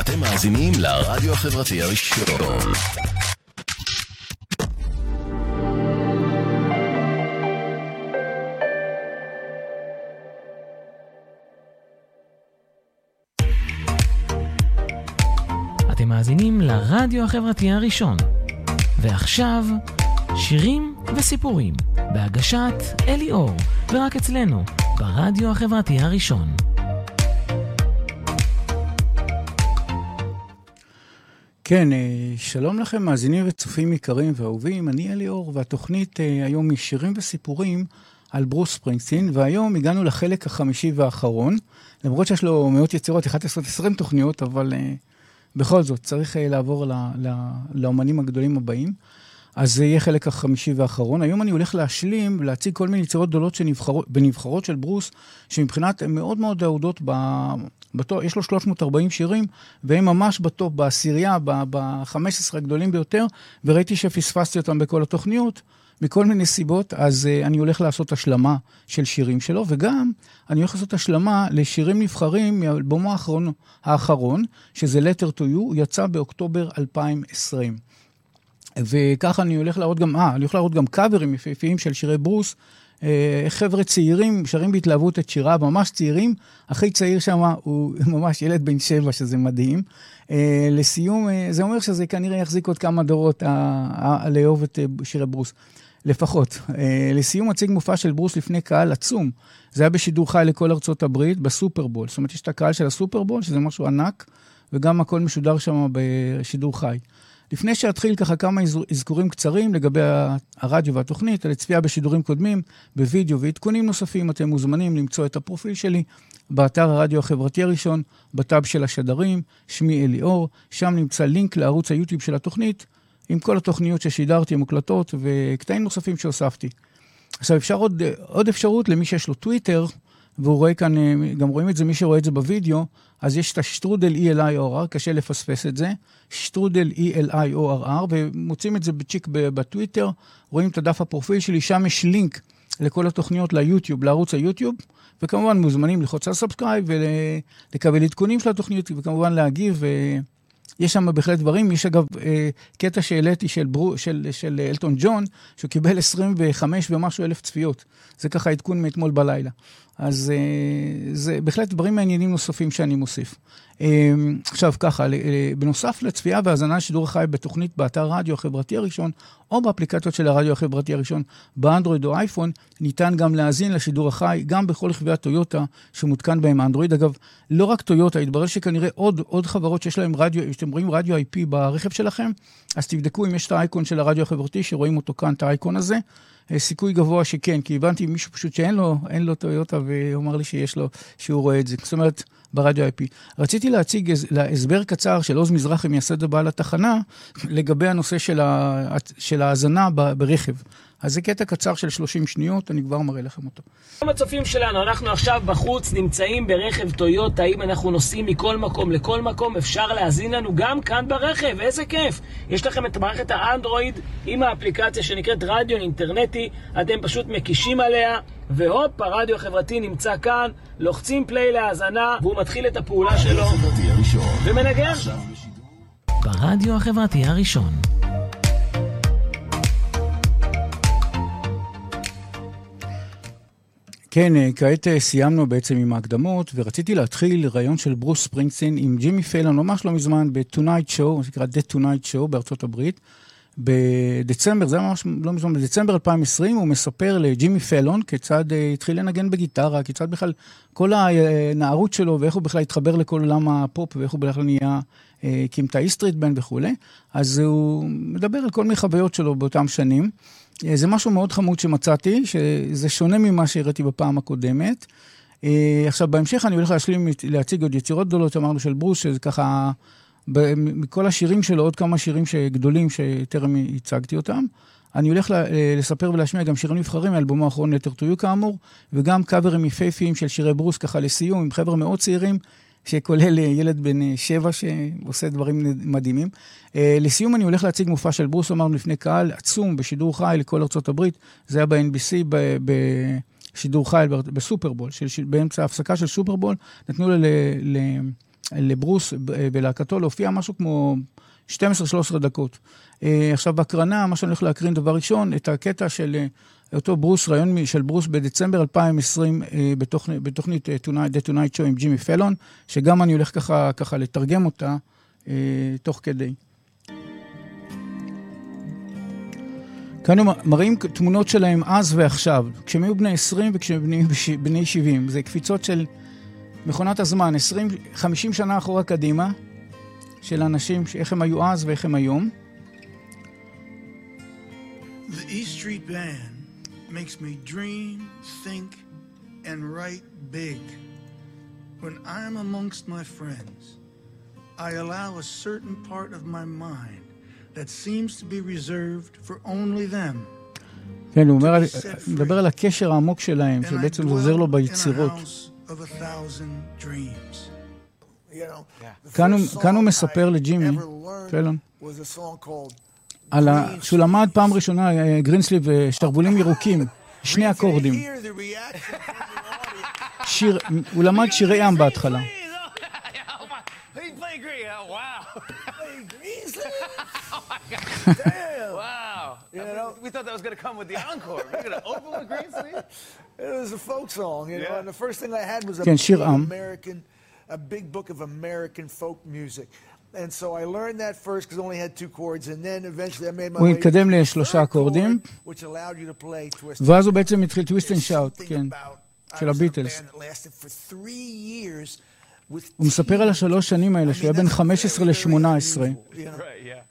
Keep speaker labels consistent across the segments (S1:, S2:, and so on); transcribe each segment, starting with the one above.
S1: אתם מאזינים לרדיו החברתי הראשון.
S2: אתם מאזינים לרדיו החברתי הראשון. ועכשיו, שירים וסיפורים, בהגשת אלי אור, ורק אצלנו, ברדיו החברתי הראשון.
S3: כן, אה, שלום לכם, מאזינים וצופים יקרים ואהובים, אני אלי אור, והתוכנית אה, היום היא שירים וסיפורים על ברוס ספרינגסטין, והיום הגענו לחלק החמישי והאחרון, למרות שיש לו מאות יצירות, 11-20 תוכניות, אבל uh, בכל זאת, צריך לעבור ל, ל, לאומנים הגדולים הבאים. אז זה יהיה חלק החמישי והאחרון. היום אני הולך להשלים ולהציג כל מיני יצירות גדולות בנבחרות של ברוס, שמבחינת הן מאוד מאוד אהודות בטופ, יש לו 340 שירים, והם ממש בטופ, בעשירייה, ב-15 הגדולים ביותר, וראיתי שפספסתי אותם בכל התוכניות. מכל מיני סיבות, אז uh, אני הולך לעשות השלמה של שירים שלו, וגם אני הולך לעשות השלמה לשירים נבחרים מאלבומו האחרון, האחרון, שזה Letter to You, הוא יצא באוקטובר 2020. וככה אני הולך להראות גם, אה, אני הולך להראות גם קאברים יפהפיים של שירי ברוס. אה, חבר'ה צעירים שרים בהתלהבות את שיריו, ממש צעירים. הכי צעיר שם הוא ממש ילד בן שבע, שזה מדהים. אה, לסיום, אה, זה אומר שזה כנראה יחזיק עוד כמה דורות לאהוב את שירי ברוס. לפחות. לסיום אציג מופע של ברוס לפני קהל עצום. זה היה בשידור חי לכל ארצות הברית, בסופרבול. זאת אומרת, יש את הקהל של הסופרבול, שזה משהו ענק, וגם הכל משודר שם בשידור חי. לפני שאתחיל ככה כמה אזכורים קצרים לגבי הרדיו והתוכנית, על צפייה בשידורים קודמים, בווידאו ועדכונים נוספים, אתם מוזמנים למצוא את הפרופיל שלי באתר הרדיו החברתי הראשון, בטאב של השדרים, שמי אליאור, שם נמצא לינק לערוץ היוטיוב של התוכנית, עם כל התוכניות ששידרתי, המוקלטות וקטעים נוספים שהוספתי. עכשיו, אפשר עוד, עוד אפשרות למי שיש לו טוויטר, והוא רואה כאן, אה, גם רואים את זה, מי שרואה את זה בווידאו, אז יש את השטרודל ELIORR, קשה לפספס את זה, שטרודל ELIORR, ומוצאים את זה בצ'יק בטוויטר, רואים את הדף הפרופיל שלי, שם יש לינק לכל התוכניות ליוטיוב, לערוץ היוטיוב, וכמובן מוזמנים ללחוץ על subscribe ולקבל עדכונים של התוכניות, וכמובן להגיב. יש שם בהחלט דברים. יש אגב אה, קטע שהעליתי של, בר... של, של אלטון ג'ון, שהוא קיבל 25 ומשהו אלף צפיות. זה ככה עדכון מאתמול בלילה. אז אה, זה בהחלט דברים מעניינים נוספים שאני מוסיף. אה, עכשיו ככה, בנוסף לצפייה והאזנה לשידור החי בתוכנית באתר רדיו החברתי הראשון, או באפליקציות של הרדיו החברתי הראשון באנדרואיד או אייפון, ניתן גם להאזין לשידור החי גם בכל רכבי הטויוטה שמותקן בהם אנדרואיד. אגב, לא רק טויוטה, התברר שכנראה עוד, עוד חברות שיש להם רדיו, כשאתם רואים רדיו IP ברכב שלכם, אז תבדקו אם יש את האייקון של הרדיו החברתי, שרואים אותו כאן, את האייקון הזה. סיכוי גבוה שכן, כי הבנתי מישהו פשוט שאין לו, אין לו טויוטה, והוא אמר לי שיש לו, שהוא רואה את זה. זאת אומרת, ברדיו IP. רציתי להציג הסבר קצר של עוז מזרחי, מייסד הבעל התחנה, לגבי הנושא של ההאזנה ברכב. אז זה קטע קצר של 30 שניות, אני כבר מראה לכם אותו.
S4: שלום הצופים שלנו, אנחנו עכשיו בחוץ, נמצאים ברכב טויוטה, אם אנחנו נוסעים מכל מקום לכל מקום, אפשר להאזין לנו גם כאן ברכב, איזה כיף. יש לכם את מערכת האנדרואיד עם האפליקציה שנקראת רדיו אינטרנטי, אתם פשוט מקישים עליה, והופ, הרדיו החברתי נמצא כאן, לוחצים פליי להאזנה, והוא מתחיל את הפעולה שלו, ומנגן.
S2: ברדיו החברתי הראשון.
S3: כן, אה, כעת אה, סיימנו בעצם עם ההקדמות, ורציתי להתחיל רעיון של ברוס ספרינגסטין עם ג'ימי פלן, ממש לא מזמן, ב-Tonight Show, זה נקרא The Tonight Show בארצות הברית. בדצמבר, זה ממש לא מזמן, בדצמבר 2020, הוא מספר לג'ימי פלון כיצד uh, התחיל לנגן בגיטרה, כיצד בכלל כל הנערות שלו ואיך הוא בכלל התחבר לכל עולם הפופ ואיך הוא בכלל נהיה, הקים את האיסטריט בן וכולי. אז הוא מדבר על כל מיני חוויות שלו באותם שנים. אה, זה משהו מאוד חמוד שמצאתי, שזה שונה ממה שהראיתי בפעם הקודמת. אה, עכשיו, בהמשך אני הולך להשלים, להציג עוד יצירות גדולות, אמרנו, של ברוס, שזה ככה, מכל השירים שלו, עוד כמה שירים גדולים שטרם הצגתי אותם. אני הולך אה, לספר ולהשמיע גם שירים נבחרים מאלבומו האחרון, Letter to You כאמור, וגם קאברים יפהפיים של שירי ברוס, ככה לסיום, עם חבר'ה מאוד צעירים, שכולל אה, ילד בן אה, שבע שעושה דברים מדהימים. אה, לסיום אני הולך להציג מופע של ברוס, אמרנו לפני קהל עצום בשידור חי לכל ארה"ב, זה היה ב-NBC, בשידור חי בסופרבול, של, באמצע ההפסקה של סופרבול, נתנו ל... ל
S5: לברוס בלהקתו להופיע משהו כמו 12-13 דקות. עכשיו בהקרנה, מה שאני הולך להקרין דבר ראשון, את הקטע של אותו ברוס, רעיון של ברוס בדצמבר 2020 בתוכנית, בתוכנית Tonight, The Tonight Show עם ג'ימי פלון, שגם אני הולך ככה, ככה לתרגם אותה תוך כדי. כאן הם מראים תמונות שלהם אז ועכשיו, כשהם היו בני 20 וכשהם בני, בני 70. זה קפיצות של מכונת הזמן, 20, 50 שנה אחורה קדימה, של אנשים, איך הם היו אז ואיך הם היום. The East Street Band makes me dream, think and write big. When I'm amongst my friends, I allow a certain part of my mind that seems to be reserved for only them. כן, הוא אומר, מדבר על הקשר העמוק שלהם, שבעצם עוזר לו ביצירות. כאן הוא מספר לג'ימי, פלון, על שהוא למד פעם ראשונה גרינסליב ושתרבולים ירוקים, שני אקורדים. שיר, הוא למד שירי עם בהתחלה.
S6: You know, we thought that was going to come with the encore. We're going to open with Green Sleeve. It was a folk song, you know. And the first thing I had was a American, a big book of American folk music. And so I learned that first because I only had two chords, and then eventually I made my
S5: הוא התקדם לשלושה אקורדים, ואז הוא בעצם התחיל טוויסט אנד שאוט, כן, של הביטלס. הוא מספר על השלוש שנים האלה, שהוא היה בין 15 ל-18.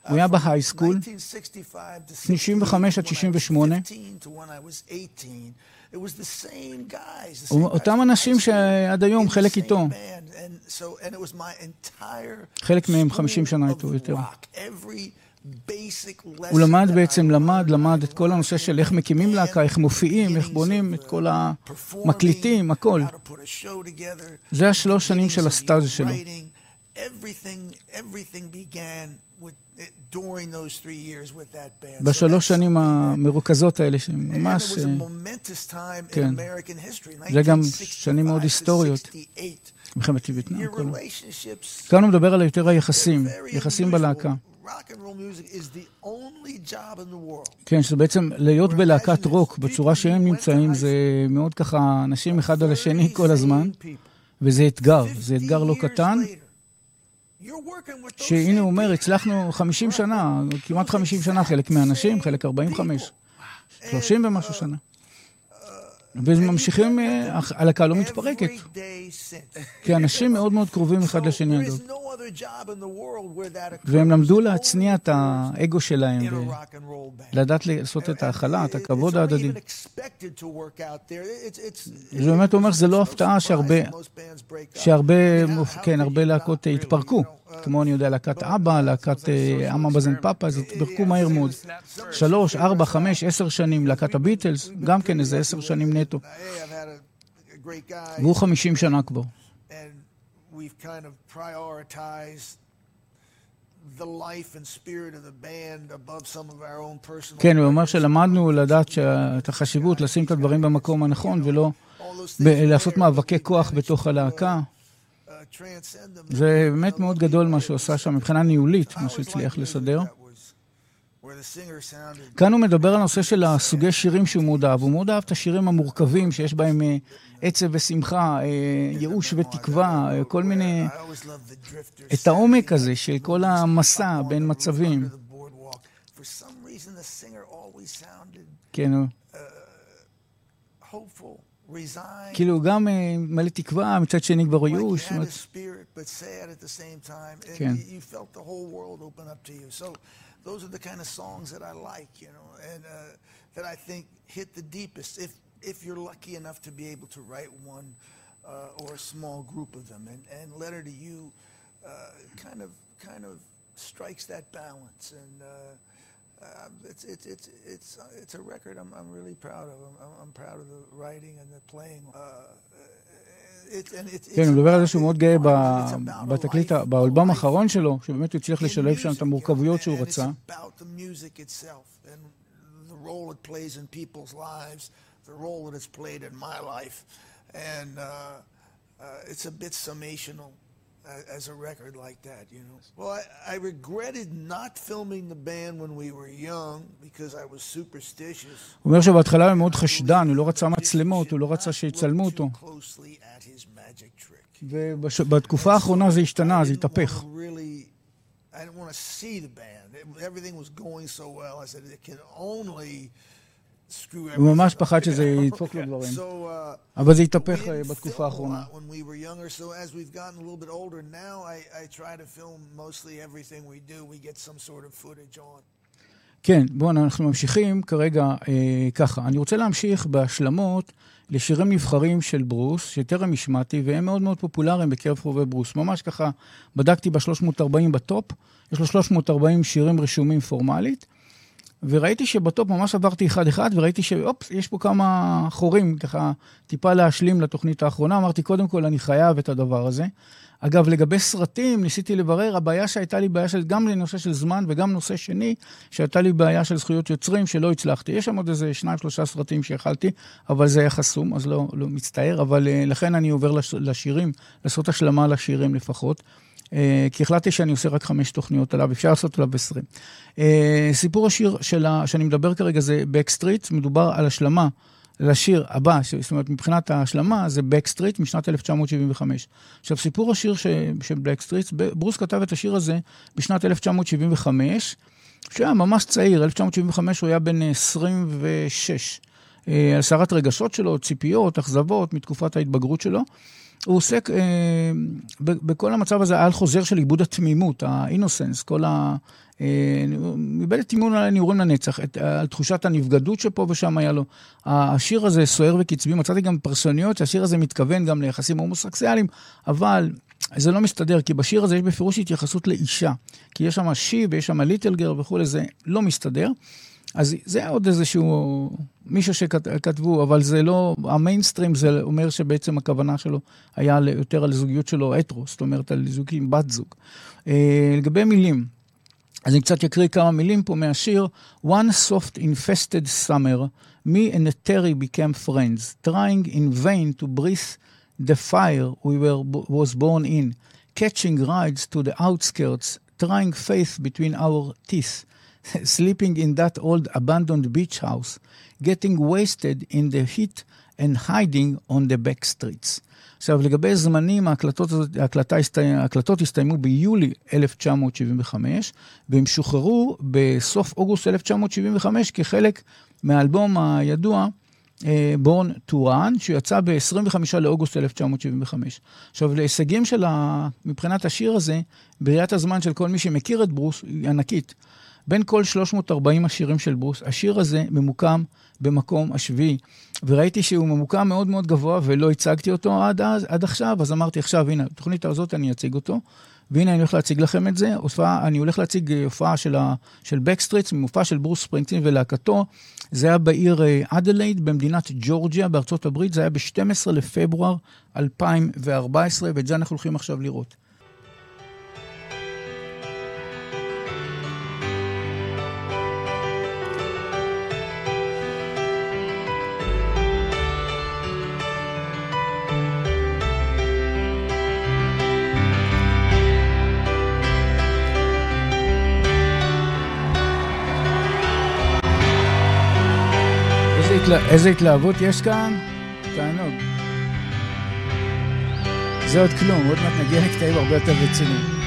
S5: הוא היה בהייסקול, 65 עד 68. אותם אנשים שעד היום חלק איתו. חלק מהם 50 שנה איתו יותר. הוא למד בעצם, למד, למד את כל הנושא של איך מקימים להקה, איך מופיעים, איך בונים את כל המקליטים, הכל. זה השלוש שנים של הסטאז' שלו. בשלוש שנים המרוכזות האלה, שממש... כן. זה גם שנים מאוד היסטוריות. מלחמת וייטנאם, כאן הוא מדבר על יותר היחסים, יחסים בלהקה. כן, שזה בעצם להיות בלהקת רוק בצורה שהם נמצאים, זה מאוד ככה אנשים אחד על השני כל הזמן, וזה אתגר, זה אתגר לא קטן. שהנה הוא אומר, הצלחנו 50 שנה, כמעט 50 שנה, חלק מהאנשים, חלק 45, 30 ומשהו שנה. וממשיכים, הלהקה לא מתפרקת. כי אנשים מאוד מאוד קרובים אחד לשני, אגב. והם למדו להצניע את האגו שלהם, ולדעת לעשות את ההכלה, את הכבוד ההדדי. זה באמת אומר שזה לא הפתעה שהרבה, שהרבה, כן, הרבה להקות התפרקו. כמו אני יודע, להקת אבא, להקת אמה בזן פאפה, אז התפרקו מהר מאוד. שלוש, ארבע, חמש, עשר שנים, להקת הביטלס, גם כן איזה עשר שנים נטו. והוא חמישים שנה כבר. כן, הוא אומר שלמדנו לדעת את החשיבות, לשים את הדברים במקום הנכון, ולא לעשות מאבקי כוח בתוך הלהקה. זה באמת מאוד גדול מה שהוא עשה שם מבחינה ניהולית, מה שהוא הצליח לסדר. כאן הוא מדבר על הנושא של הסוגי שירים שהוא מאוד אהב. הוא מאוד אהב את השירים המורכבים שיש בהם עצב ושמחה, ייאוש ותקווה, כל מיני... את העומק הזה של כל המסע בין מצבים. כן, כאילו גם מלא תקווה, מצד שני כבר ייאוש. כן. those are the kind of songs that I like, you know, and uh, that I think hit the deepest. If if you're lucky enough to be able to write one uh, or a small group of them, and and Letter to You uh, kind of kind of strikes that balance, and uh, it's it's it's it's it's a record I'm I'm really proud of. I'm I'm proud of the writing and the playing. כן, הוא מדבר על זה שהוא מאוד גאה בתקליט, באלבום האחרון שלו, שבאמת הוא הצליח לשלב שם את המורכבויות שהוא רצה. As a record like that, you know. Well, I, I, regretted not filming the band when we were young because I was superstitious.
S3: הוא אומר שבהתחלה הוא מאוד חשדן, הוא לא רצה מצלמות, הוא לא רצה שיצלמו אותו. ובתקופה האחרונה זה השתנה, זה התהפך. I didn't want to see the band. Everything was going so well. I said, it can only הוא ממש פחד שזה ידפוק לו דברים. אבל זה התהפך בתקופה האחרונה. כן, בואו, אנחנו ממשיכים כרגע אה, ככה. אני רוצה להמשיך בהשלמות לשירים נבחרים של ברוס, שטרם השמעתי, והם מאוד מאוד פופולריים בקרב חובבי ברוס. ממש ככה, בדקתי ב-340 בטופ, יש לו 340 שירים רשומים פורמלית. וראיתי שבטופ ממש עברתי אחד-אחד, וראיתי שאופס, יש פה כמה חורים, ככה טיפה להשלים לתוכנית האחרונה. אמרתי, קודם כל, אני חייב את הדבר הזה. אגב, לגבי סרטים, ניסיתי לברר, הבעיה שהייתה לי בעיה של, גם לנושא של זמן וגם נושא שני, שהייתה לי בעיה של זכויות יוצרים שלא הצלחתי. יש שם עוד איזה שניים, שלושה סרטים שיכלתי, אבל זה היה חסום, אז לא, לא מצטער, אבל uh, לכן אני עובר לש, לשירים, לעשות השלמה לשירים לפחות. אה, כי החלטתי שאני עושה רק חמש תוכניות עליו, אפשר לעשות עליו עשרים. אה, סיפור השיר שלה, שאני מדבר כרגע זה Backstreet, מדובר על השלמה לשיר הבא, זאת אומרת, מבחינת ההשלמה זה Backstreet משנת 1975. עכשיו, סיפור השיר ש, של Backstreet, ברוס כתב את השיר הזה בשנת 1975, שהיה ממש צעיר, 1975 הוא היה בן 26. הסערת רגשות שלו, ציפיות, אכזבות מתקופת ההתבגרות שלו. הוא עוסק אה, בכל המצב הזה על חוזר של עיבוד התמימות, האינוסנס, כל ה... אה, איבד את טימון על הנעורים לנצח, את, על תחושת הנבגדות שפה ושם היה לו. השיר הזה סוער וקצבי, מצאתי גם פרסוניות שהשיר הזה מתכוון גם ליחסים הומוסקסיאליים, אבל זה לא מסתדר, כי בשיר הזה יש בפירוש התייחסות לאישה. כי יש שם שי ויש שם ליטל גר וכולי, זה לא מסתדר. אז זה עוד איזשהו מישהו שכתבו, אבל זה לא, המיינסטרים זה אומר שבעצם הכוונה שלו היה יותר על זוגיות שלו הטרו, זאת אומרת על זוג עם בת זוג. אה, לגבי מילים, אז אני קצת אקריא כמה מילים פה מהשיר. One soft infested summer, me and Terry became friends, trying in vain to breathe the fire we were, was born in, catching rides to the outskirts, trying faith between our teeth. sleeping in that old abandoned beach house, getting wasted in the heat and hiding on the back streets. עכשיו, לגבי זמנים, ההקלטות, ההקלטה ההקלטות הסתיימו ביולי 1975, והם שוחררו בסוף אוגוסט 1975 כחלק מהאלבום הידוע בורן טורן, שיצא ב-25 לאוגוסט 1975. עכשיו, להישגים שלה, מבחינת השיר הזה, בראיית הזמן של כל מי שמכיר את ברוס, היא ענקית. בין כל 340 השירים של ברוס, השיר הזה ממוקם במקום השביעי. וראיתי שהוא ממוקם מאוד מאוד גבוה ולא הצגתי אותו עד, אז, עד עכשיו, אז אמרתי עכשיו, הנה, בתוכנית הזאת אני אציג אותו. והנה אני הולך להציג לכם את זה, הופעה, אני הולך להציג אה, הופעה של, של Backstreets, מופע של ברוס ספרינגטין ולהקתו. זה היה בעיר אה, אדלייד במדינת ג'ורג'יה בארצות הברית, זה היה ב-12 לפברואר 2014, ואת זה אנחנו הולכים עכשיו לראות. איזה התלהבות יש כאן? תענוג. זה עוד כלום, עוד מעט נגיע לקטעים הרבה יותר רציניים.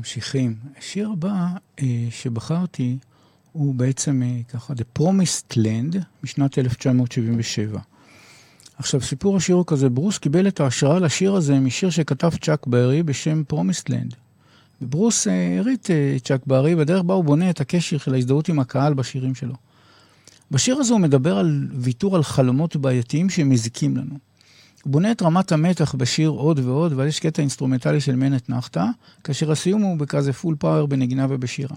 S3: ממשיכים. השיר הבא אה, שבחרתי הוא בעצם אה, ככה The Promised Land משנת 1977. עכשיו, סיפור השיר הוא כזה, ברוס קיבל את ההשראה לשיר הזה משיר שכתב צ'אק ברי בשם Promised Land. וברוס העריץ את צ'אק ברי בדרך בה הוא בונה את הקשר של ההזדהות עם הקהל בשירים שלו. בשיר הזה הוא מדבר על ויתור על חלומות בעייתיים שמזיקים לנו. הוא בונה את רמת המתח בשיר עוד ועוד, אבל יש קטע אינסטרומנטלי של מנת נחתה, כאשר הסיום הוא בכזה full power בנגינה ובשירה.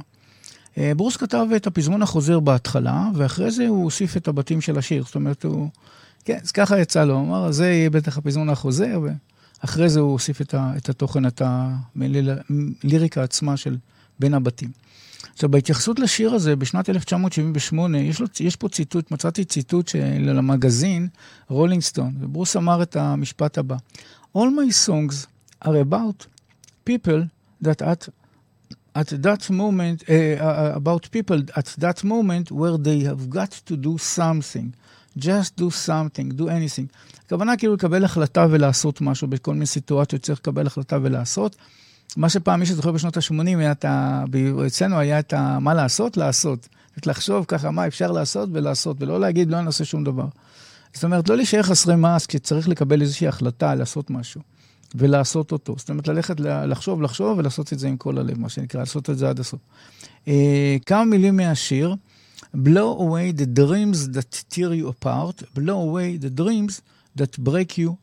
S3: אה, ברוס כתב את הפזמון החוזר בהתחלה, ואחרי זה הוא הוסיף את הבתים של השיר. זאת אומרת, הוא... כן, אז ככה יצא לו, הוא אמר, זה יהיה בטח הפזמון החוזר, ואחרי זה הוא הוסיף את, ה... את התוכן, את הליריקה עצמה של בין הבתים. עכשיו, בהתייחסות לשיר הזה, בשנת 1978, יש, לו, יש פה ציטוט, מצאתי ציטוט של המגזין, רולינג סטון, וברוס אמר את המשפט הבא: All my songs are about people that at, at that moment, uh, about people at that moment where they have got to do something. just do something, do anything. הכוונה כאילו לקבל החלטה ולעשות משהו בכל מיני סיטואציות, צריך לקבל החלטה ולעשות. מה שפעם מי שזוכר בשנות ה-80, אצלנו היה את ה... מה לעשות? לעשות. לחשוב ככה מה אפשר לעשות ולעשות, ולא להגיד לא נעשה שום דבר. זאת אומרת, לא להישאר חסרי מעש כשצריך לקבל איזושהי החלטה לעשות משהו, ולעשות אותו. זאת אומרת, ללכת לחשוב, לחשוב ולעשות את זה עם כל הלב, מה שנקרא, לעשות את זה עד הסוף. אה, כמה מילים מהשיר. Blow away the dreams that tear you apart, blow away the dreams that break you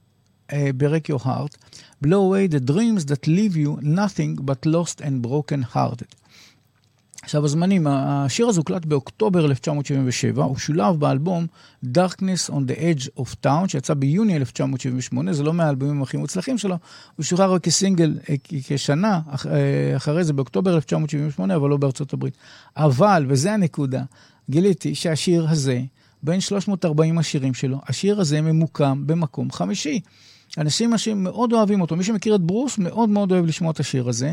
S3: uh, break your heart, blow away the dreams that leave you nothing but lost and broken hearted. עכשיו הזמנים, השיר הזה הוקלט באוקטובר 1977, הוא שולב באלבום Darkness on the Edge of Town, שיצא ביוני 1978, זה לא מהאלבומים הכי מוצלחים שלו, הוא שוחרר רק כסינגל אה, כשנה אה, אחרי זה, באוקטובר 1978, אבל לא בארצות הברית. אבל, וזה הנקודה, גיליתי שהשיר הזה, בין 340 השירים שלו, השיר הזה ממוקם במקום חמישי. אנשים, אנשים מאוד אוהבים אותו. מי שמכיר את ברוס מאוד מאוד אוהב לשמוע את השיר הזה.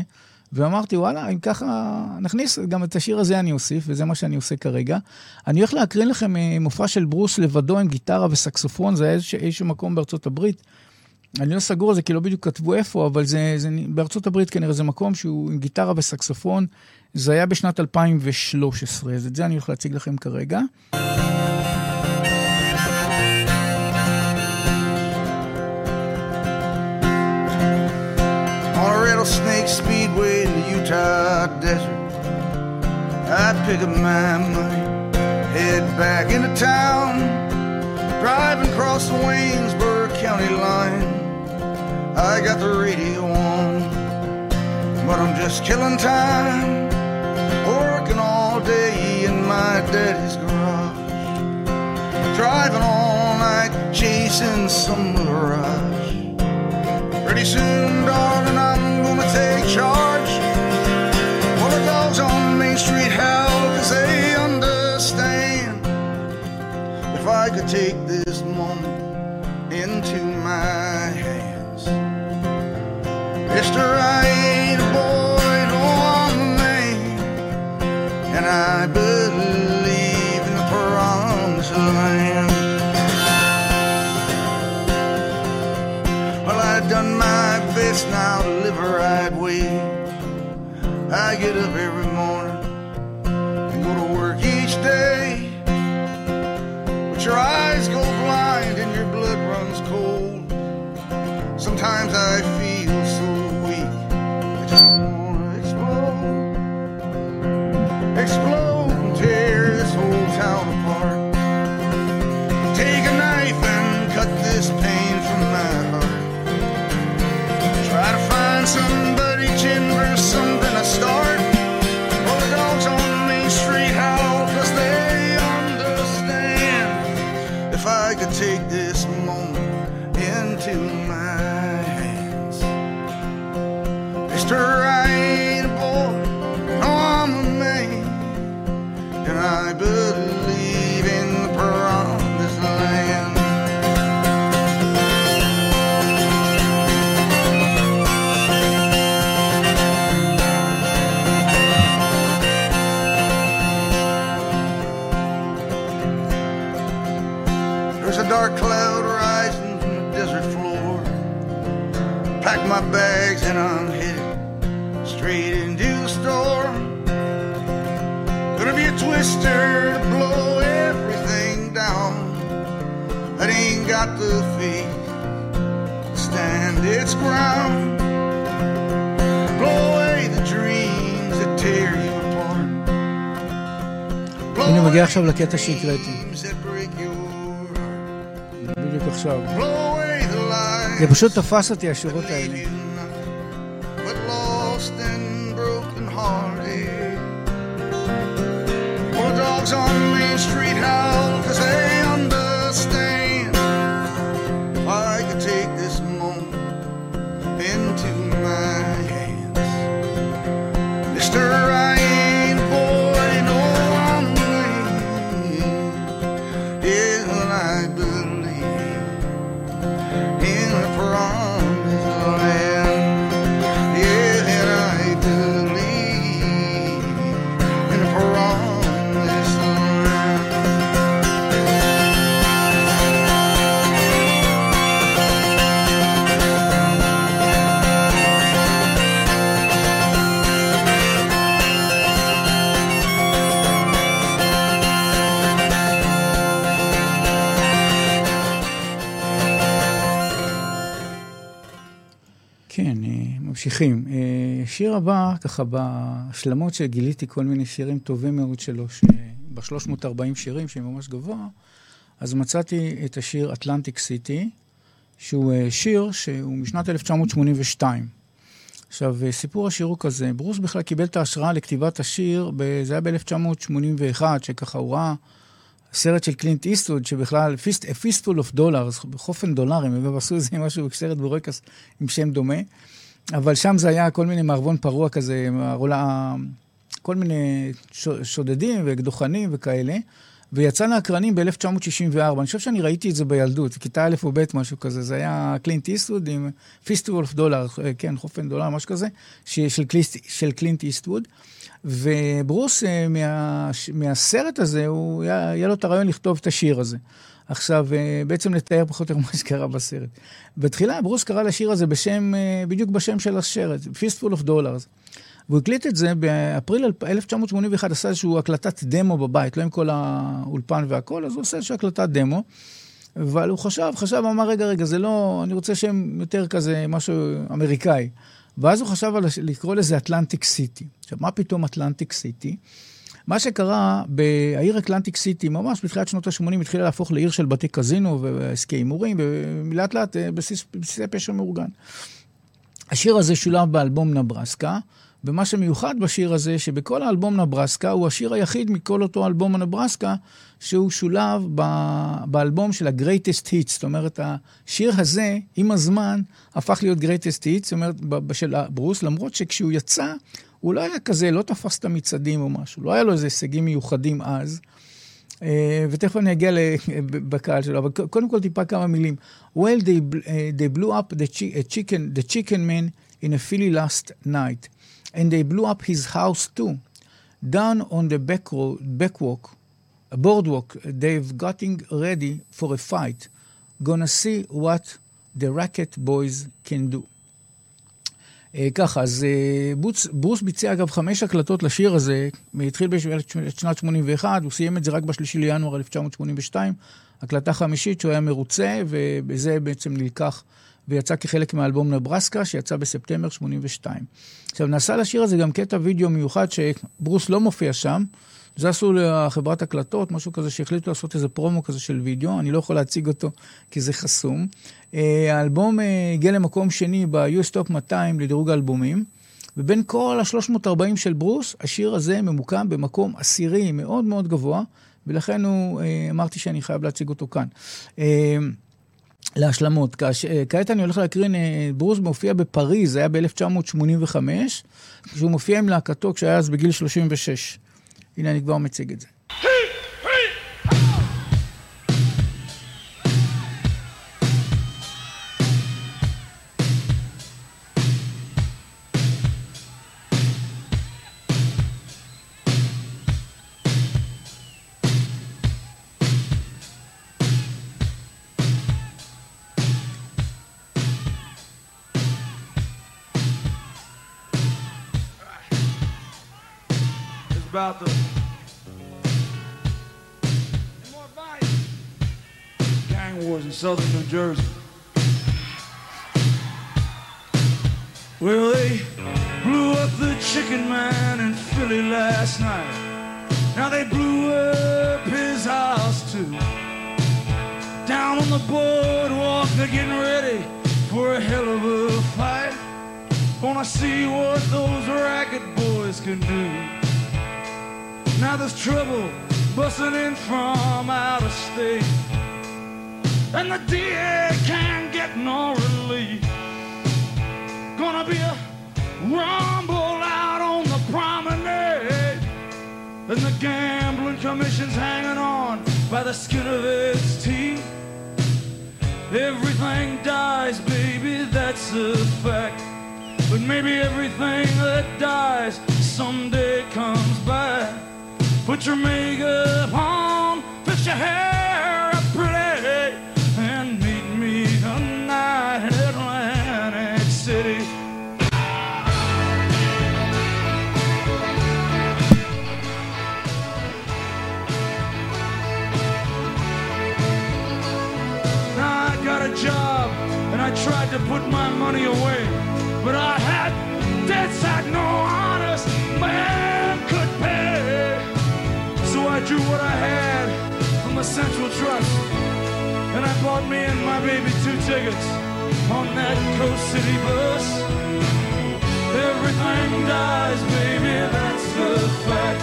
S3: ואמרתי, וואלה, אם ככה, נכניס, גם את השיר הזה אני אוסיף, וזה מה שאני עושה כרגע. אני הולך להקרין לכם אה, מופע של ברוס לבדו עם גיטרה וסקסופון, זה היה איזשהו, איזשהו מקום בארצות הברית. אני לא סגור על זה כי לא בדיוק כתבו איפה, אבל זה, זה בארצות הברית כנראה זה מקום שהוא עם גיטרה וסקסופון. זה היה בשנת 2013, אז את זה אני הולך להציג לכם כרגע. Rattlesnake Speedway in the Utah desert. I'd pick up my money, head back into town, driving across the Waynesburg County line. I got the radio on, but I'm just killing time working all day in my daddy's garage, driving all night, chasing some mirage. Pretty soon, darling, I'm take charge. All the dogs on Main Street howl cause they understand. If I could take this moment into my hands, Mister, I ain't a boy. no I believe in the promised land. Well, I've done my best now I get up every עכשיו לקטע שהקראתי. בדיוק עכשיו. זה פשוט תפס אותי השירות האלה. הבא, ככה בהשלמות שגיליתי כל מיני שירים טובים מאוד שלו, ב-340 שירים, שהם ממש גבוה, אז מצאתי את השיר אטלנטיק סיטי, שהוא אה, שיר שהוא משנת 1982. עכשיו, אה, סיפור השיר הוא כזה, ברוס בכלל קיבל את ההשראה לכתיבת השיר, זה היה ב-1981, שככה הוא ראה סרט של קלינט איסטוד, שבכלל, A Fistful of Dollars, בחופן דולרים, אגב, עשו איזה משהו, סרט בורקס עם שם דומה. אבל שם זה היה כל מיני מערבון פרוע כזה, מערולה, כל מיני שודדים ודוכנים וכאלה. ויצא לאקרנים ב-1964. אני חושב שאני ראיתי את זה בילדות, כיתה א' או ב', משהו כזה. זה היה קלינט איסטווד עם Fistful of Dollar, כן, חופן דולר, משהו כזה, של, קליסט, של קלינט איסטווד. וברוס, אה, מה, מהסרט הזה, הוא, היה, היה לו את הרעיון לכתוב את השיר הזה. עכשיו, אה, בעצם לתאר פחות או יותר מה שקרה בסרט. בתחילה ברוס קרא לשיר הזה בשם, אה, בדיוק בשם של הסרט, Fistful of Dollars. והוא הקליט את זה באפריל 1981, עשה איזושהי הקלטת דמו בבית, לא עם כל האולפן והכל, אז הוא עושה איזושהי הקלטת דמו. אבל הוא חשב, חשב, אמר, רגע, רגע, זה לא, אני רוצה שם יותר כזה, משהו אמריקאי. ואז הוא חשב על לקרוא לזה אטלנטיק סיטי. עכשיו, מה פתאום אטלנטיק סיטי? מה שקרה בעיר אטלנטיק סיטי, ממש בתחילת שנות ה-80, התחילה להפוך לעיר של בתי קזינו ועסקי הימורים, ולאט לאט אה, בסיסי פשע מאורגן. השיר הזה שולב באלבום נברסקה, ומה שמיוחד בשיר הזה, שבכל האלבום נברסקה, הוא השיר היחיד מכל אותו אלבום נברסקה, שהוא שולב ב, באלבום של ה-Greatest Hits. זאת אומרת, השיר הזה, עם הזמן, הפך להיות Greatest Hits, זאת אומרת, של ברוס, למרות שכשהוא יצא, הוא לא היה כזה, לא תפס את המצעדים או משהו, לא היה לו איזה הישגים מיוחדים אז. אה, ותכף אני אגיע בקהל שלו, אבל קודם כל טיפה כמה מילים. Well, they, they blew up the chicken, the chicken man in a Philly last night, and they blew up his house too. Down on the back road, backwalk, a boardwalk, they've gotten ready for a fight. Gonna see what the racket boys can do. אה, ככה, אז אה, בוץ, ברוס ביצע אגב חמש הקלטות לשיר הזה, התחיל בשנת 81, הוא סיים את זה רק בשלישי לינואר 1982, הקלטה חמישית שהוא היה מרוצה, ובזה בעצם נלקח ויצא כחלק מאלבום נברסקה, שיצא בספטמבר 82. עכשיו, נעשה לשיר הזה גם קטע וידאו מיוחד שברוס לא מופיע שם, זה עשו לחברת הקלטות, משהו כזה שהחליטו לעשות איזה פרומו כזה של וידאו, אני לא יכול להציג אותו כי זה חסום. אה, האלבום אה, הגיע למקום שני ב-US Top 200 לדירוג האלבומים, ובין כל ה-340 של ברוס, השיר הזה ממוקם במקום עשירי מאוד מאוד גבוה, ולכן הוא, אה, אמרתי שאני חייב להציג אותו כאן. להשלמות. כעת אני הולך להקרין, ברוס מופיע בפריז, זה היה ב-1985, כשהוא מופיע עם להקתו כשהיה אז בגיל 36. הנה אני כבר מציג את זה. about the southern New Jersey. Well, they blew up the chicken man in Philly last night. Now they blew up his house too. Down on the boardwalk, they're getting ready for a
S7: hell of a fight. Gonna see what those racket boys can do. Now there's trouble busting in from out of state. And the DA can't get no relief. Gonna be a rumble out on the promenade. And the gambling commission's hanging on by the skin of its teeth. Everything dies, baby, that's a fact. But maybe everything that dies someday comes back. Put your makeup on, fix your hair my money away, but I had debts that no honest man could pay. So I drew what I had from the Central Trust, and I bought me and my baby two tickets on that Coast City bus. Everything dies, baby, that's the fact.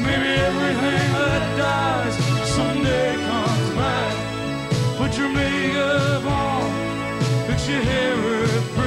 S7: Maybe everything that dies someday comes back. Put your makeup on, that you hear her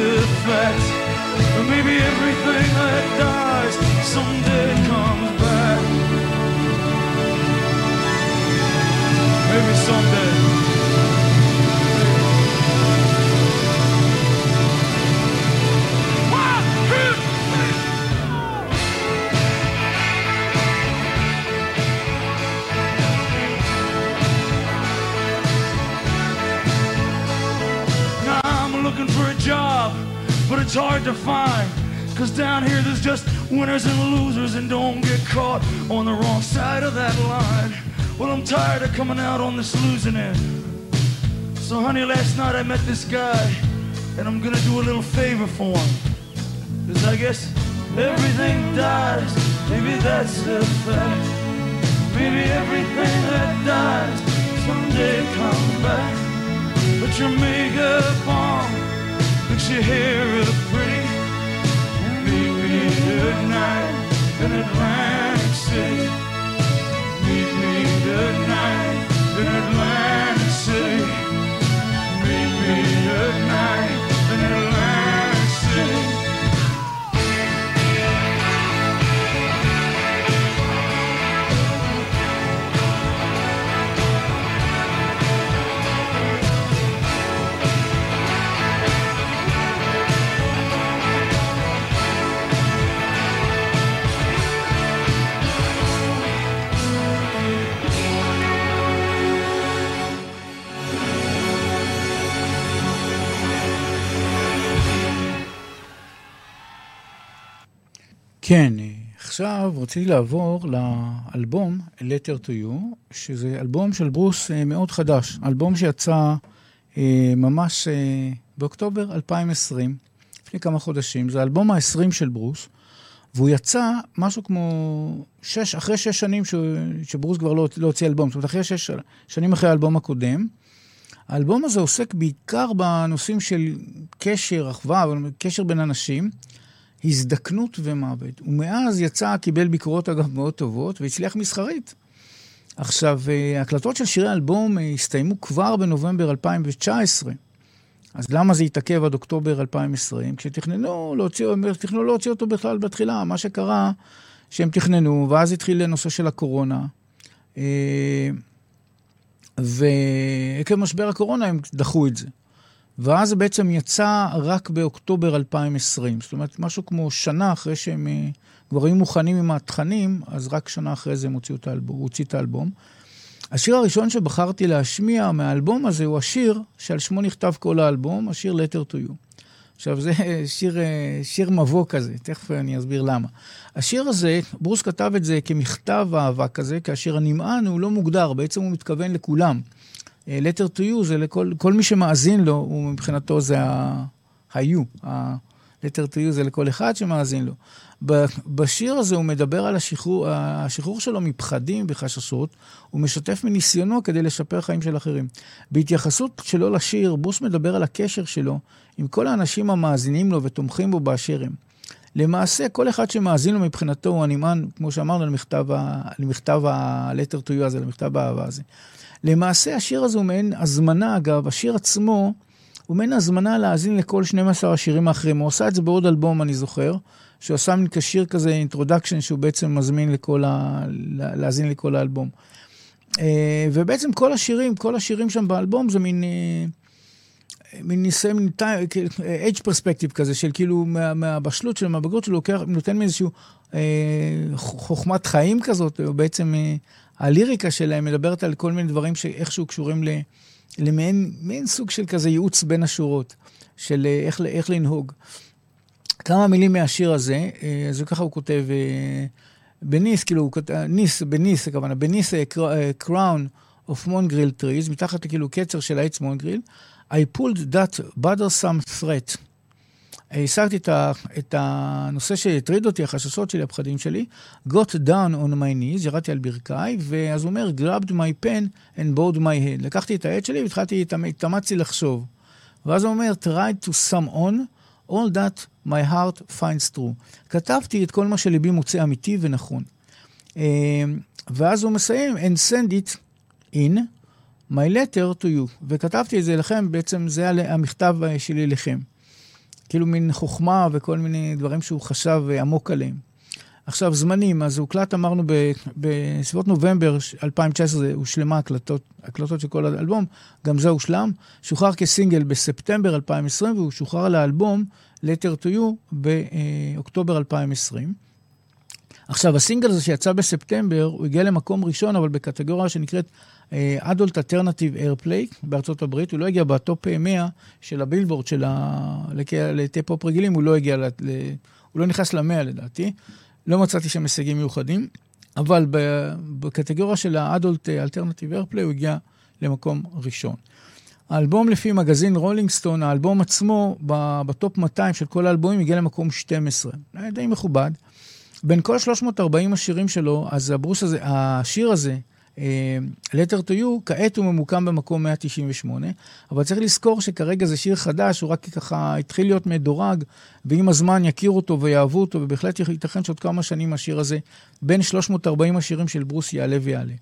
S7: the maybe everything that dies someday looking for a job, but it's hard to find. Cause down here there's just winners and losers, and don't get caught on the wrong side of that line. Well, I'm tired of coming out on this losing end. So, honey, last night I met this guy, and I'm gonna do a little favor for him. Cause I guess everything dies, maybe that's the fact. Maybe everything that dies someday comes back. Put your makeup on, your hair up pretty. Meet me tonight in Atlantic City.
S3: כן, עכשיו רציתי לעבור לאלבום Letter to You, שזה אלבום של ברוס אה, מאוד חדש, אלבום שיצא אה, ממש אה, באוקטובר 2020, לפני כמה חודשים. זה האלבום ה-20 של ברוס, והוא יצא משהו כמו שש, אחרי שש שנים ש, שברוס כבר לא, לא הוציא אלבום, זאת אומרת, אחרי שש שנים אחרי האלבום הקודם. האלבום הזה עוסק בעיקר בנושאים של קשר, אחווה, קשר בין אנשים. הזדקנות ומוות. ומאז יצא, קיבל ביקורות אגב מאוד טובות, והצליח מסחרית. עכשיו, הקלטות של שירי האלבום הסתיימו כבר בנובמבר 2019. אז למה זה התעכב עד אוקטובר 2020? כשתכננו להוציא, תכננו להוציא אותו בכלל בתחילה. מה שקרה, שהם תכננו, ואז התחיל הנושא של הקורונה. ועקב משבר הקורונה הם דחו את זה. ואז זה בעצם יצא רק באוקטובר 2020. זאת אומרת, משהו כמו שנה אחרי שהם אה, כבר היו מוכנים עם התכנים, אז רק שנה אחרי זה הם הוציאו את האלבום, הוציא את האלבום. השיר הראשון שבחרתי להשמיע מהאלבום הזה הוא השיר שעל שמו נכתב כל האלבום, השיר Letter to You. עכשיו, זה שיר, אה, שיר מבוא כזה, תכף אני אסביר למה. השיר הזה, ברוס כתב את זה כמכתב אהבה כזה, כאשר הנמען הוא לא מוגדר, בעצם הוא מתכוון לכולם. אה, letter to you זה לכל כל מי שמאזין לו, הוא מבחינתו זה ה-you. ה-letter to you זה לכל אחד שמאזין לו. בשיר הזה הוא מדבר על השחרור, השחרור שלו מפחדים וחששות, הוא משתף מניסיונו כדי לשפר חיים של אחרים. בהתייחסות שלו לשיר, בוס מדבר על הקשר שלו עם כל האנשים המאזינים לו ותומכים בו באשר הם. למעשה, כל אחד שמאזין לו מבחינתו הוא הנמען, כמו שאמרנו, למכתב, ה-letter to you הזה, למכתב האהבה הזה. למעשה, השיר הזה הוא מעין הזמנה, אגב, השיר עצמו הוא מעין הזמנה להאזין לכל 12 השירים האחרים. הוא עושה את זה בעוד אלבום, אני זוכר, שהוא עשה מין כשיר כזה, introduction, שהוא בעצם מזמין לכל ה... להאזין לכל האלבום. אה, ובעצם כל השירים, כל השירים שם באלבום זה מין... אה, מין ניסיון, מין age perspective כזה, של כאילו מה, מהבשלות שלו, מהבגרות שלו, לוקח, נותן מאיזשהו אה, חוכמת חיים כזאת, או בעצם אה, הליריקה שלהם מדברת על כל מיני דברים שאיכשהו קשורים למעין סוג של כזה ייעוץ בין השורות, של אה, איך, איך לנהוג. כמה מילים מהשיר הזה, אה, אז ככה הוא כותב, אה, בניס, כאילו, הוא כותב, ניס, בניס, הכוונה, בניס קראון of מונגריל טריז, מתחת לכאילו קצר של העץ מונגריל, I pulled that bothersome threat. השגתי את, את הנושא שהטריד אותי, החששות שלי, הפחדים שלי, got down on my knees, ירדתי על ברכיי, ואז הוא אומר, grabbed my pen and bowed my head. לקחתי את העט שלי והתחלתי, התאמצתי לחשוב. ואז הוא אומר, tried to sum on all that my heart finds true. כתבתי את כל מה שליבי מוצא אמיתי ונכון. אה, ואז הוא מסיים, and send it in my letter to you, וכתבתי את זה לכם, בעצם זה המכתב שלי לכם. כאילו מין חוכמה וכל מיני דברים שהוא חשב עמוק עליהם. עכשיו, זמנים, אז הוקלט, אמרנו, בסביבות נובמבר 2019 הושלמה הקלטות, הקלטות של כל האלבום, גם זה הושלם. שוחרר כסינגל בספטמבר 2020, והוא שוחרר לאלבום Letter to You באוקטובר 2020. עכשיו, הסינגל הזה שיצא בספטמבר, הוא הגיע למקום ראשון, אבל בקטגוריה שנקראת Adult Alternative Airplay בארצות הברית, הוא לא הגיע בטופ 100 של הבילבורד של הלהיטי פופ רגילים, הוא לא הגיע, ל... הוא לא נכנס למאה לדעתי. לא מצאתי שם הישגים מיוחדים, אבל בקטגוריה של ה Adult Alternative Airplay הוא הגיע למקום ראשון. האלבום לפי מגזין רולינג סטון, האלבום עצמו בטופ 200 של כל האלבומים הגיע למקום 12. די מכובד. בין כל 340 השירים שלו, אז הברוס הזה, השיר הזה, אה, Letter to You, כעת הוא ממוקם במקום 198, אבל צריך לזכור שכרגע זה שיר חדש, הוא רק ככה התחיל להיות מדורג, ועם הזמן יכירו אותו ויאהבו אותו, ובהחלט ייתכן שעוד כמה שנים השיר הזה, בין 340 השירים של ברוס יעלה ויעלה.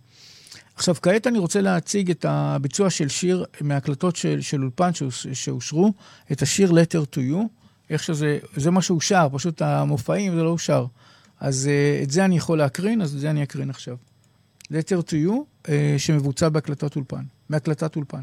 S3: עכשיו, כעת אני רוצה להציג את הביצוע של שיר מהקלטות של, של אולפן שאושרו, את השיר Letter to You, איך שזה, זה מה שאושר, פשוט המופעים זה לא אושר. אז uh, את זה אני יכול להקרין, אז את זה אני אקרין עכשיו. Letter to you, uh, שמבוצע בהקלטת אולפן, מהקלטת אולפן.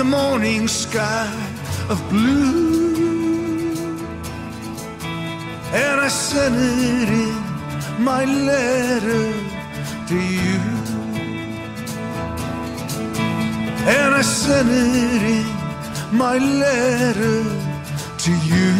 S5: The morning sky of blue. And I sent it in my letter to you. And I sent it in my letter to you.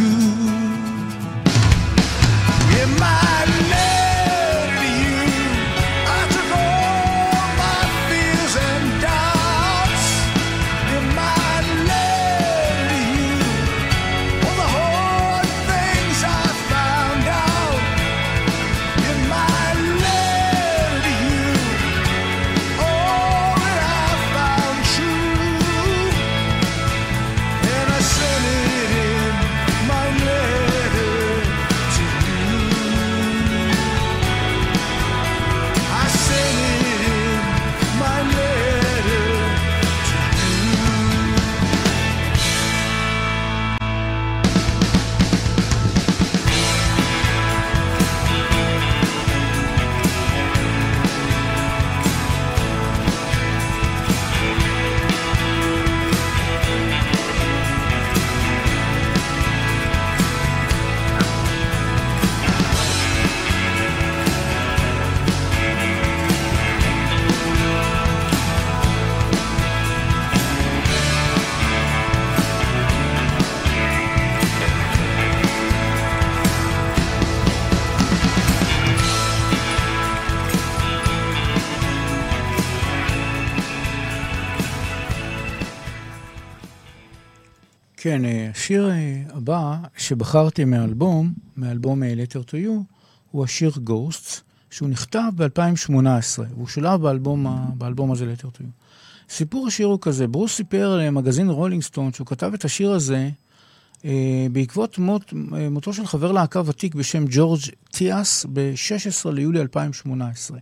S3: שבחרתי מהאלבום, מאלבום Letter to You, הוא השיר Ghosts, שהוא נכתב ב-2018, והוא שולב באלבום, באלבום הזה Letter to You. סיפור השיר הוא כזה, ברוס סיפר למגזין רולינג סטון שהוא כתב את השיר הזה אה, בעקבות מות, אה, מותו של חבר להקה ותיק בשם ג'ורג' ת'יס ב-16 ליולי 2018.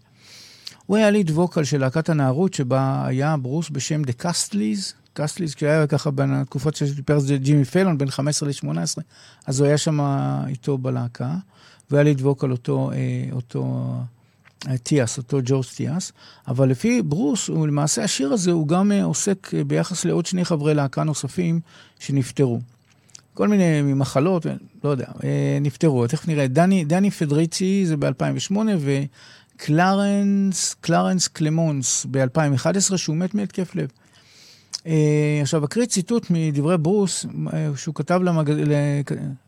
S3: הוא היה lead vocal של להקת הנעורים שבה היה ברוס בשם The Castiles, Castiles, כשהיה ככה בין התקופות שסיפר זה ג'ימי פלון, בין 15 ל-18, אז הוא היה שם איתו בלהקה, והיה דבוק על אותו, אה, אותו אה, טיאס, אותו ג'ורג' טיאס, אבל לפי ברוס, הוא למעשה השיר הזה, הוא גם אה, עוסק ביחס לעוד שני חברי להקה נוספים שנפטרו. כל מיני מחלות, לא יודע, נפטרו. תכף נראה. דני, דני פדריצי זה ב-2008, וקלרנס, קלרנס קלמונס ב-2011, שהוא מת מהתקף לב. אה, עכשיו, אקריא ציטוט מדברי ברוס, אה, שהוא כתב למג...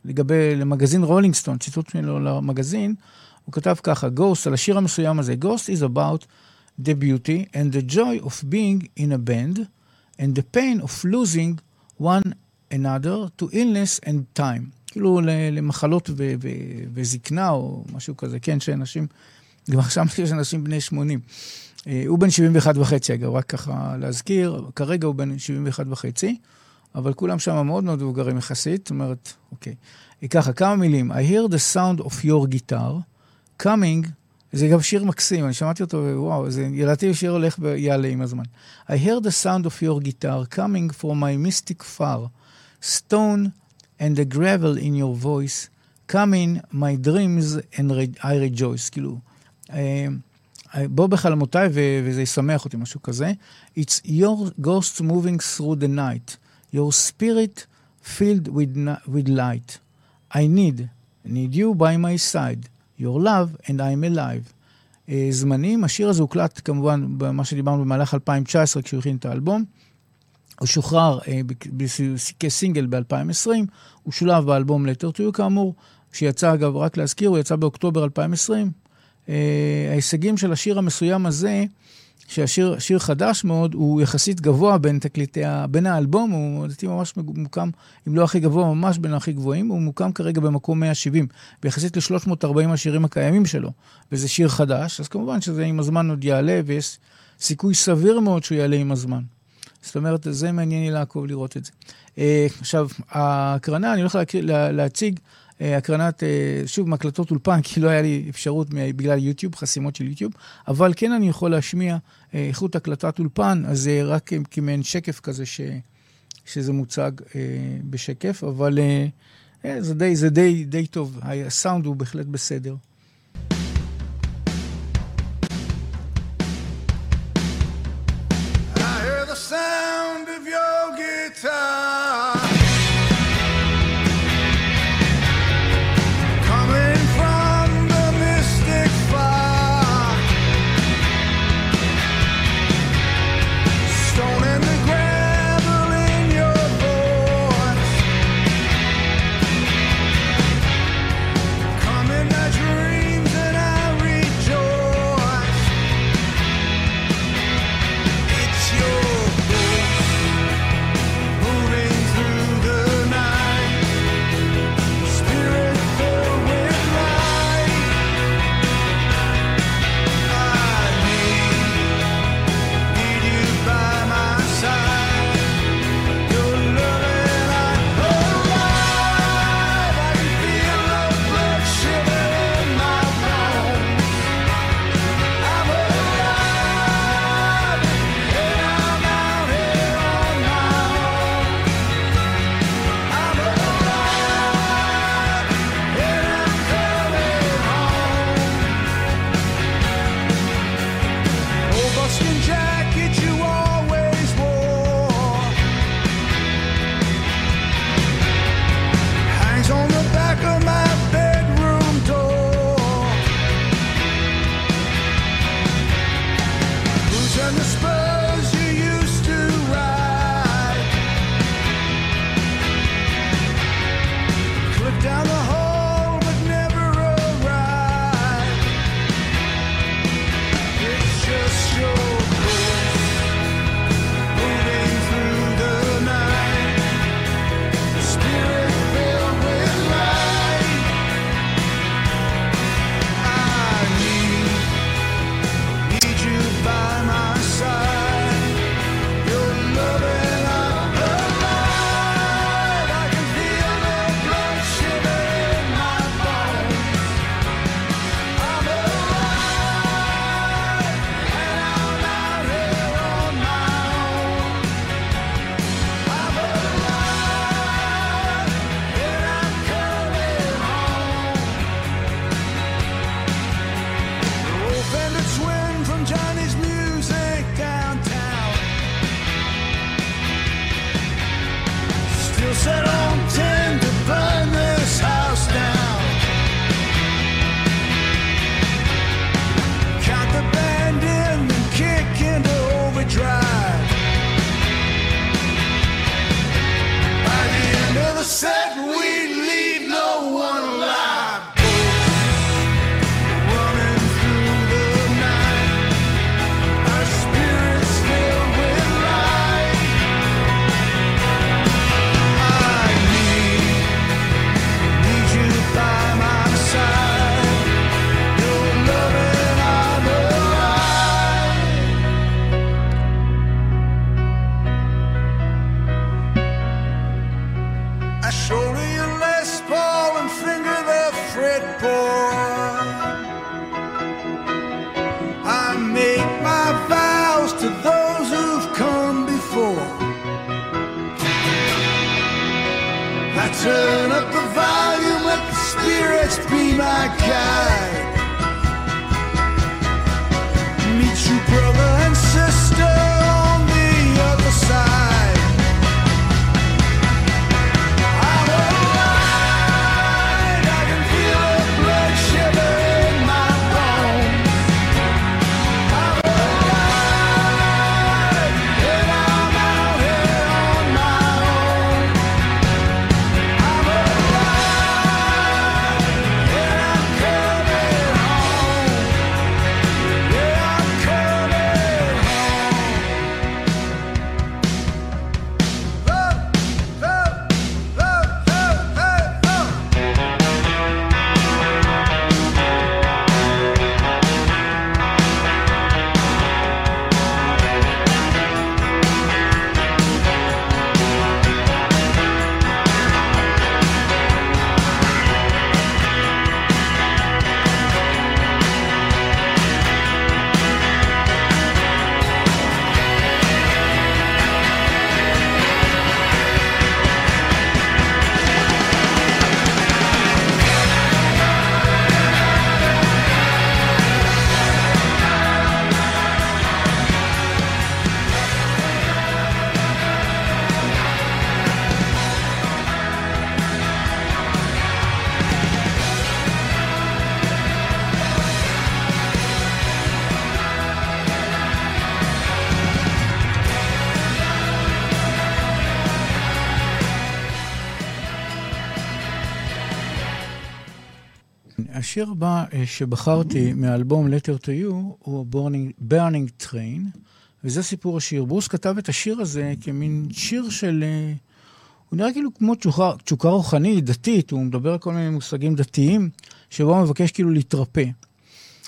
S3: לגבי, למגזין רולינגסטון, ציטוט שלו למגזין, הוא כתב ככה, Ghost, על השיר המסוים הזה, Ghost is about the beauty and the joy of being in a band and the pain of losing one another to illness and time. כאילו למחלות ו- ו- וזקנה או משהו כזה, כן, שאנשים, גם עכשיו יש אנשים בני 80. אה, הוא בן 71 וחצי, אגב, רק ככה להזכיר, כרגע הוא בן 71 וחצי, אבל כולם שם מאוד מאוד מבוגרים יחסית, זאת אומרת, אוקיי. אה, ככה, כמה מילים. I hear the sound of your guitar, coming, זה גם שיר מקסים, אני שמעתי אותו, וואו, זה ידעתי שיר הולך ויעלה עם הזמן. I hear the sound of your guitar coming from my mystic far, stone and the gravel in your voice, coming my dreams and I rejoice, כאילו. אה, בוא בחלומותיי וזה ישמח אותי, משהו כזה. It's your ghost moving through the night, your spirit filled with, with light. I need, need you by my side, your love and I'm alive. Uh, זמנים, השיר הזה הוקלט כמובן במה שדיברנו במהלך 2019 כשהוא הכין את האלבום. הוא שוחרר uh, כסינגל ב-2020, הוא שולב באלבום Letter to You כאמור, שיצא אגב, רק להזכיר, הוא יצא באוקטובר 2020, אה, ההישגים של השיר המסוים הזה, שהשיר שיר חדש מאוד, הוא יחסית גבוה בין תקליטי, בין האלבום, הוא לדעתי ממש מוקם, אם לא הכי גבוה, ממש בין הכי גבוהים, הוא מוקם כרגע במקום 170, ויחסית ל-340 השירים הקיימים שלו, וזה שיר חדש, אז כמובן שזה עם הזמן עוד יעלה, ויש סיכוי סביר מאוד שהוא יעלה עם הזמן. זאת אומרת, זה מעניין לי לעקוב לראות את זה. Uh, עכשיו, ההקרנה, אני הולך להציג
S5: הקרנת, שוב, מקלטות אולפן, כי לא היה לי אפשרות בגלל יוטיוב, חסימות של יוטיוב, אבל כן אני יכול להשמיע איכות הקלטת אולפן, אז זה רק כמעין שקף כזה ש, שזה מוצג בשקף, אבל זה די, זה די, די טוב, הסאונד הוא בהחלט בסדר.
S3: השיר הבא שבחרתי מהאלבום Letter to You הוא Burning, Burning Train, וזה סיפור השיר. ברוס כתב את השיר הזה כמין שיר של... הוא נראה כאילו כמו תשוקה, תשוקה רוחנית, דתית, הוא מדבר על כל מיני מושגים דתיים, שבו הוא מבקש כאילו להתרפא.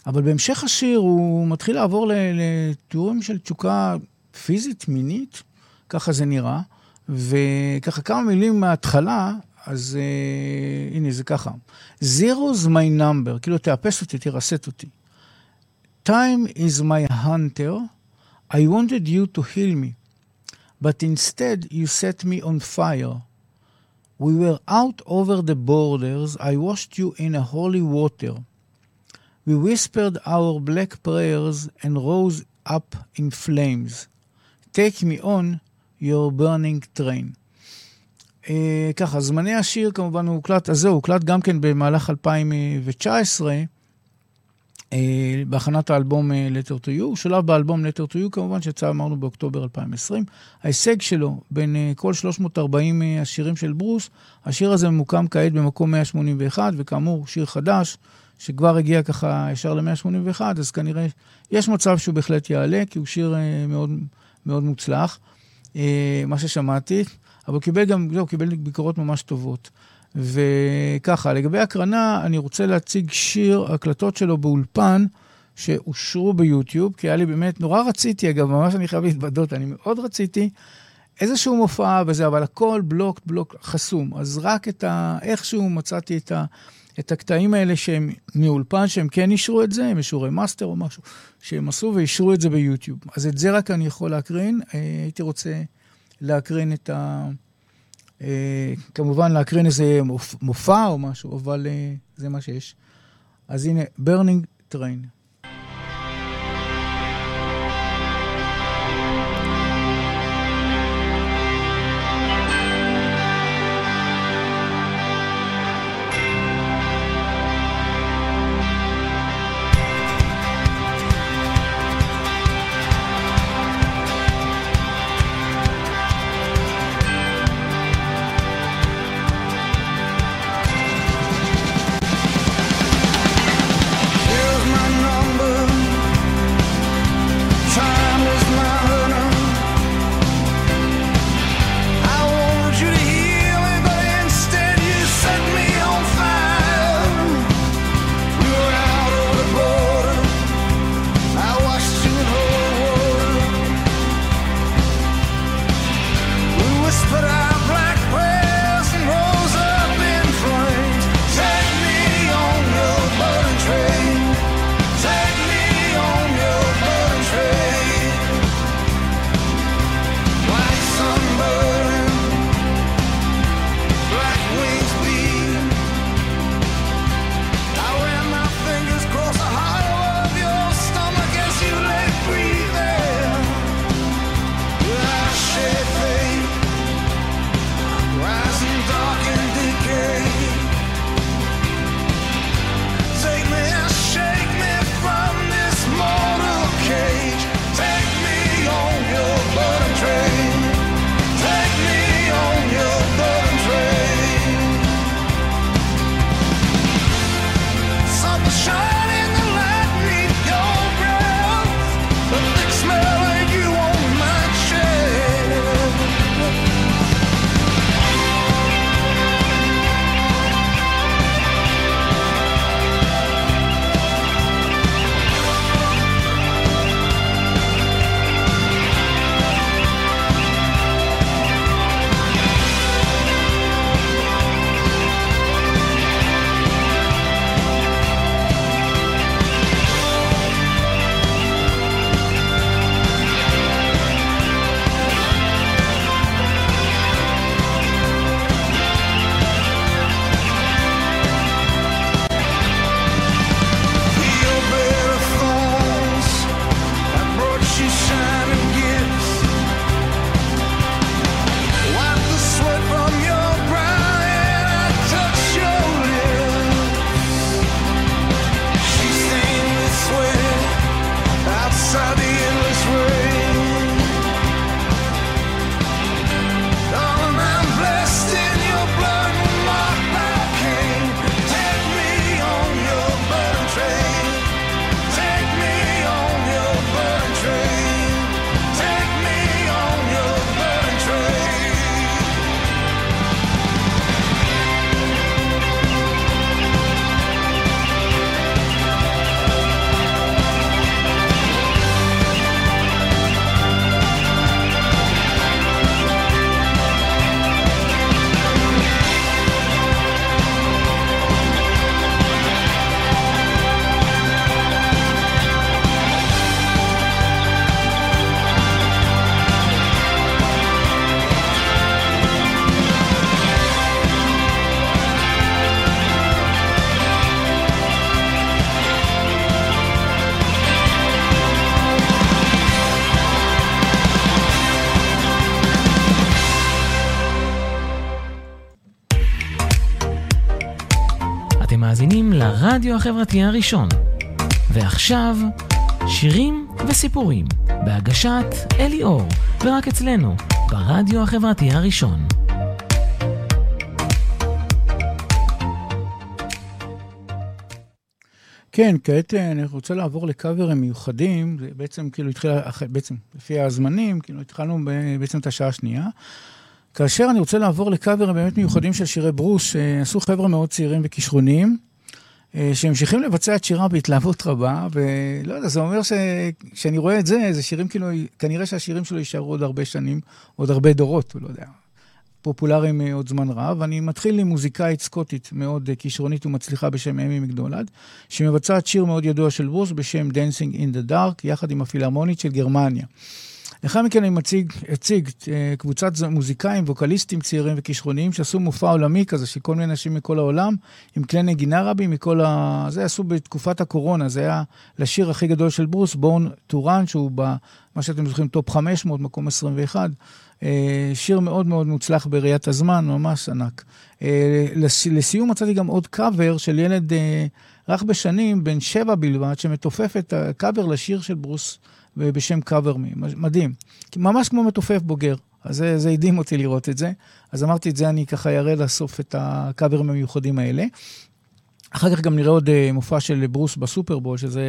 S3: אבל בהמשך השיר הוא מתחיל לעבור לתיאורים של תשוקה פיזית, מינית, ככה זה נראה, וככה כמה מילים מההתחלה, אז uh, הנה זה ככה. Zero's my number, כאילו תאפס אותי, תרסט אותי. Time is my hunter, I wanted you to heal me, but instead you set me on fire. We were out over the borders, I washed you in a holy water. We whispered our black prayers and rose up in flames. Take me on your burning train. Uh, ככה, זמני השיר כמובן הוא הוקלט, אז זהו, הוקלט גם כן במהלך 2019, uh, אה, בהכנת האלבום uh, Letter to You, הוא שולב באלבום Letter to You כמובן, שיצא אמרנו באוקטובר 2020. ההישג שלו בין uh, כל 340 uh, השירים של ברוס, השיר הזה ממוקם כעת במקום 181, וכאמור, שיר חדש. שכבר הגיע ככה ישר ל-181, אז כנראה יש מצב שהוא בהחלט יעלה, כי הוא שיר אה, מאוד, מאוד מוצלח, אה, מה ששמעתי, אבל הוא קיבל גם, לא, הוא קיבל ביקורות ממש טובות. וככה, לגבי הקרנה, אני רוצה להציג שיר, הקלטות שלו באולפן, שאושרו ביוטיוב, כי היה לי באמת, נורא רציתי, אגב, ממש אני חייב להתוודות, אני מאוד רציתי איזשהו מופע וזה, אבל הכל בלוק, בלוק חסום. אז רק את ה... איכשהו מצאתי את ה... את הקטעים האלה שהם מאולפן, שהם כן אישרו את זה, הם אישורי מאסטר או משהו, שהם עשו ואישרו את זה ביוטיוב. אז את זה רק אני יכול להקרין. אה, הייתי רוצה להקרין את ה... אה, כמובן להקרין איזה מופע או משהו, אבל אה, זה מה שיש. אז הנה, burning train.
S2: לרדיו החברתי הראשון. ועכשיו, שירים וסיפורים, בהגשת אלי אור, ורק אצלנו, ברדיו החברתי הראשון.
S3: כן, כעת אה, אני רוצה לעבור לקאברים מיוחדים, זה בעצם כאילו התחיל, בעצם לפי הזמנים, כאילו התחלנו בעצם את השעה השנייה. כאשר אני רוצה לעבור לקאברים באמת מיוחדים של שירי ברוס, שעשו חבר'ה מאוד צעירים וכישרוניים, אה, שממשיכים לבצע את שירה בהתלהבות רבה, ולא יודע, זה אומר שכשאני רואה את זה, זה שירים כאילו, כנראה שהשירים שלו יישארו עוד הרבה שנים, עוד הרבה דורות, לא יודע, פופולריים אה, עוד זמן רב. אני מתחיל עם מוזיקאית סקוטית מאוד אה, כישרונית ומצליחה בשם אמי מקדולד, שמבצעת שיר מאוד ידוע של ברוס בשם Dancing in the Dark, יחד עם הפילהרמונית של גרמניה. לאחר מכן אני מציג, אציג אה, קבוצת מוזיקאים, ווקליסטים צעירים וכישרוניים שעשו מופע עולמי כזה של כל מיני אנשים מכל העולם, עם כלי נגינה רבים מכל ה... זה עשו בתקופת הקורונה, זה היה לשיר הכי גדול של ברוס, Born to Run, שהוא במה שאתם זוכרים, Top 500, מקום 21. אה, שיר מאוד מאוד מוצלח בראיית הזמן, ממש ענק. אה, לסיום מצאתי גם עוד קאבר של ילד רך בשנים, בן שבע בלבד, שמתופף את הקאבר לשיר של ברוס. בשם cover me, מדהים. ממש כמו מתופף בוגר. אז זה, הדהים אותי לראות את זה. אז אמרתי את זה, אני ככה אראה לסוף את הקאברים המיוחדים האלה. אחר כך גם נראה עוד uh, מופע של ברוס בסופרבול, שזה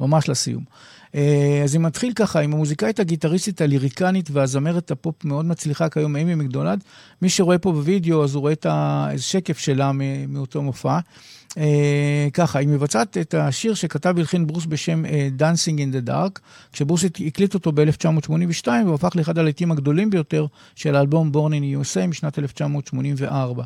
S3: ממש לסיום. Uh, אז אני מתחיל ככה עם המוזיקאית הגיטריסטית הליריקנית והזמרת הפופ מאוד מצליחה כיום, אימי מקדונלד. מי שרואה פה בווידאו, אז הוא רואה את השקף שלה מאותו מופע. אה, ככה, היא מבצעת את השיר שכתב והלחין ברוס בשם אה, Dancing in the Dark, כשברוס הקליט אותו ב-1982, והוא הפך לאחד הלהיטים הגדולים ביותר של האלבום Born in USA משנת 1984.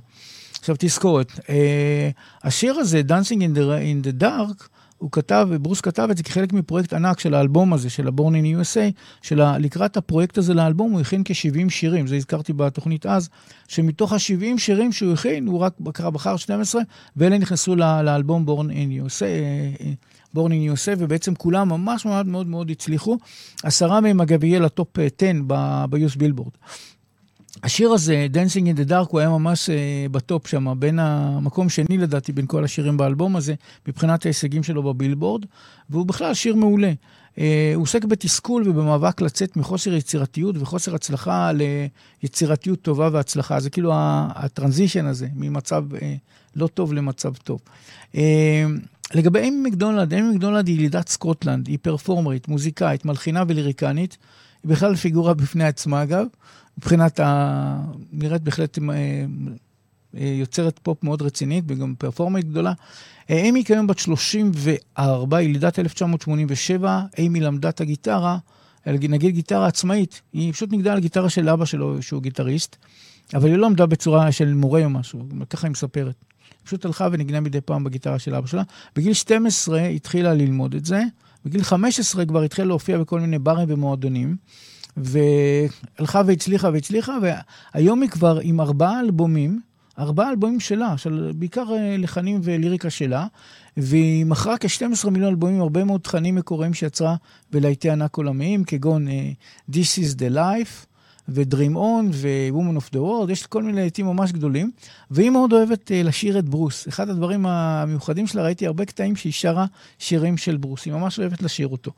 S3: עכשיו תזכורת, אה, השיר הזה, Dancing in the, in the Dark, הוא כתב, ברוס כתב את זה כחלק מפרויקט ענק של האלבום הזה, של ה-Born in USA, של לקראת הפרויקט הזה לאלבום הוא הכין כ-70 שירים, זה הזכרתי בתוכנית אז, שמתוך ה-70 שירים שהוא הכין, הוא רק בחר 12, ואלה נכנסו לאלבום Born in USA. בורן אין יוסף, ובעצם כולם ממש מאוד מאוד מאוד הצליחו. עשרה מהם אגב יהיה ל Top 10 ב US בילבורד. השיר הזה, Dancing in the Dark, הוא היה ממש uh, בטופ שם, בין המקום שני לדעתי, בין כל השירים באלבום הזה, מבחינת ההישגים שלו בבילבורד, והוא בכלל שיר מעולה. Uh, הוא עוסק בתסכול ובמאבק לצאת מחוסר יצירתיות וחוסר הצלחה ליצירתיות טובה והצלחה. זה כאילו ה transition הזה, ממצב uh, לא טוב למצב טוב. Uh, לגבי איימי מקדונלד, איימי מקדונלד היא ילידת סקוטלנד, היא performerית, מוזיקאית, מלחינה וליריקנית. היא בכלל פיגורה בפני עצמה אגב. מבחינת ה... נראית בהחלט אה, אה, יוצרת פופ מאוד רצינית וגם performerית גדולה. אה, איימי כיום בת 34, היא ילידת 1987, איימי למדה את הגיטרה, נגינת גיטרה עצמאית, היא פשוט ניגנה על גיטרה של אבא שלו, שהוא גיטריסט, אבל היא לא למדה בצורה של מורה או משהו, ככה היא מספרת. היא פשוט הלכה ונגנה מדי פעם בגיטרה של אבא שלה. בגיל 12 התחילה ללמוד את זה, בגיל 15 כבר התחילה להופיע בכל מיני ברים ומועדונים. והלכה והצליחה והצליחה, והיום היא כבר עם ארבעה אלבומים, ארבעה אלבומים שלה, של בעיקר אה, לחנים וליריקה שלה, והיא מכרה כ-12 מיליון אלבומים, הרבה מאוד תכנים מקוריים שיצרה בלהיטי ענק עולמיים, כגון uh, This is the Life, ו-Dream On, ו-Woman of the World, יש כל מיני להיטים ממש גדולים, והיא מאוד אוהבת uh, לשיר את ברוס. אחד הדברים המיוחדים שלה, ראיתי הרבה קטעים שהיא שרה שירים של ברוס, היא ממש אוהבת לשיר אותו.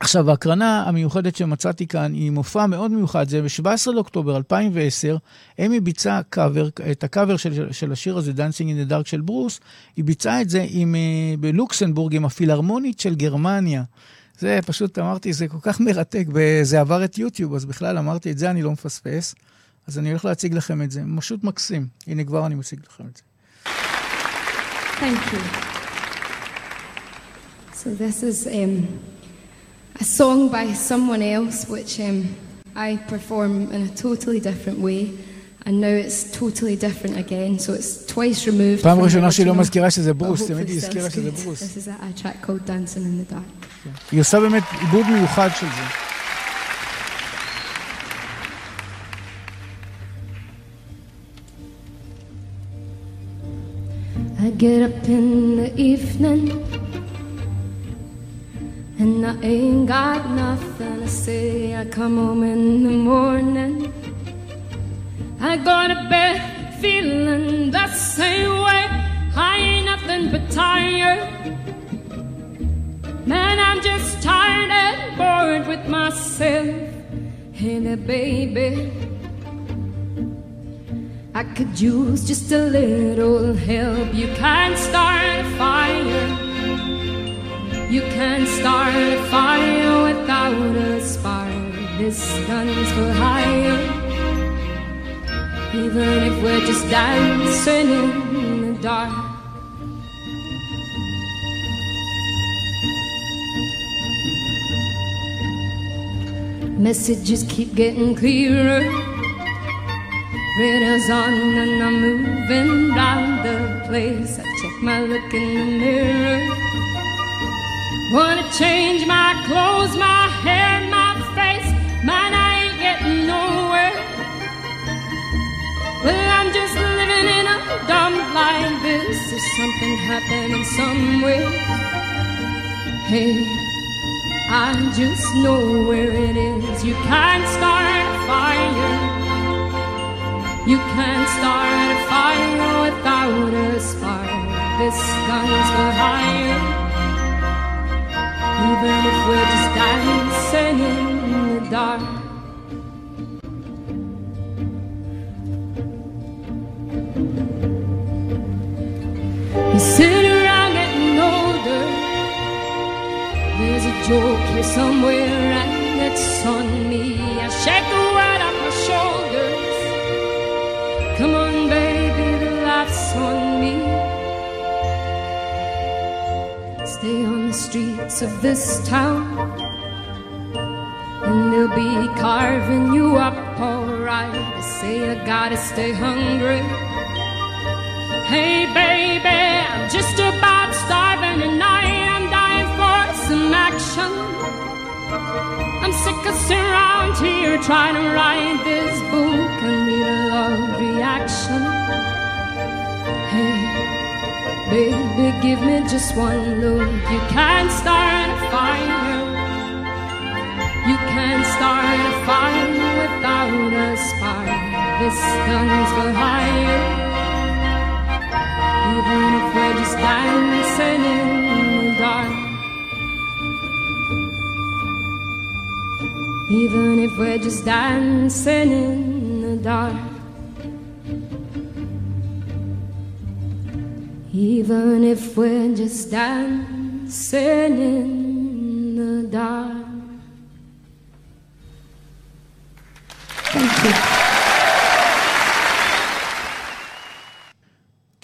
S3: עכשיו, ההקרנה המיוחדת שמצאתי כאן היא מופע מאוד מיוחד, זה ב-17 לאוקטובר 2010, אמי ביצעה קאבר, את הקאבר של, של השיר הזה, Dancing in the Dark של ברוס, היא ביצעה את זה עם, אה, בלוקסנבורג עם הפילהרמונית של גרמניה. זה פשוט, אמרתי, זה כל כך מרתק, וזה עבר את יוטיוב, אז בכלל אמרתי, את זה אני לא מפספס. אז אני הולך להציג לכם את זה, פשוט מקסים. הנה כבר אני מציג לכם את זה.
S8: Thank you. So this is um, a song by someone else, which um, I perform in a totally different way. And now it's totally different again, so it's twice removed
S3: פעם ראשונה שהיא לא מזכירה שזה ברוס, תמיד היא הזכירה שזה ברוס.
S8: This is a track called Dancing in the Dark.
S3: היא עושה באמת עיבוד מיוחד של זה.
S8: I get up in the evening and I ain't got nothing to say. I come home in the morning. I go to bed feeling the same way. I ain't nothing but
S9: tired. Man, I'm just tired and bored with myself. Hey there, baby. I could use just a little help. Even if we're just dancing in the dark. Messages keep getting clearer. Radio's on and I'm moving round the place. I check my look in the mirror. Wanna change my clothes, my hair, my Well, I'm just living in a dump like this. There's something happening somewhere. Hey, I just know where it is. You can't start a fire. You can't start a fire without a spark. This gun's for hire. Even if we're just dancing in the dark. Joke here somewhere, and it's on me. I shake the word off my shoulders. Come on, baby, the laughs on me. Stay on the streets of this town, and they'll be carving you up alright. They say I gotta stay hungry. Hey, baby, I'm just about starving, and I am action. I'm sick of sitting around here trying to write this book and need a love reaction. Hey, baby, give me just one look. You can't start a fire. You can't start a fire without a spark. This gun's for hire. Even if we're just dancing in the dark. Even if we're just dancing in the dark. Even if we're just dancing in the dark.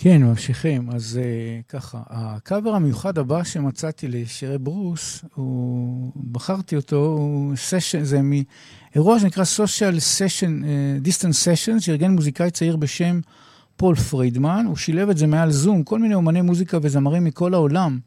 S3: כן, ממשיכים. אז uh, ככה, הקאבר המיוחד הבא שמצאתי לשירי ברוס, הוא, בחרתי אותו, הוא session, זה מאירוע שנקרא Social Session, uh, Distance Session, שארגן מוזיקאי צעיר בשם פול פרידמן. הוא שילב את זה מעל זום, כל מיני אומני מוזיקה וזמרים מכל העולם.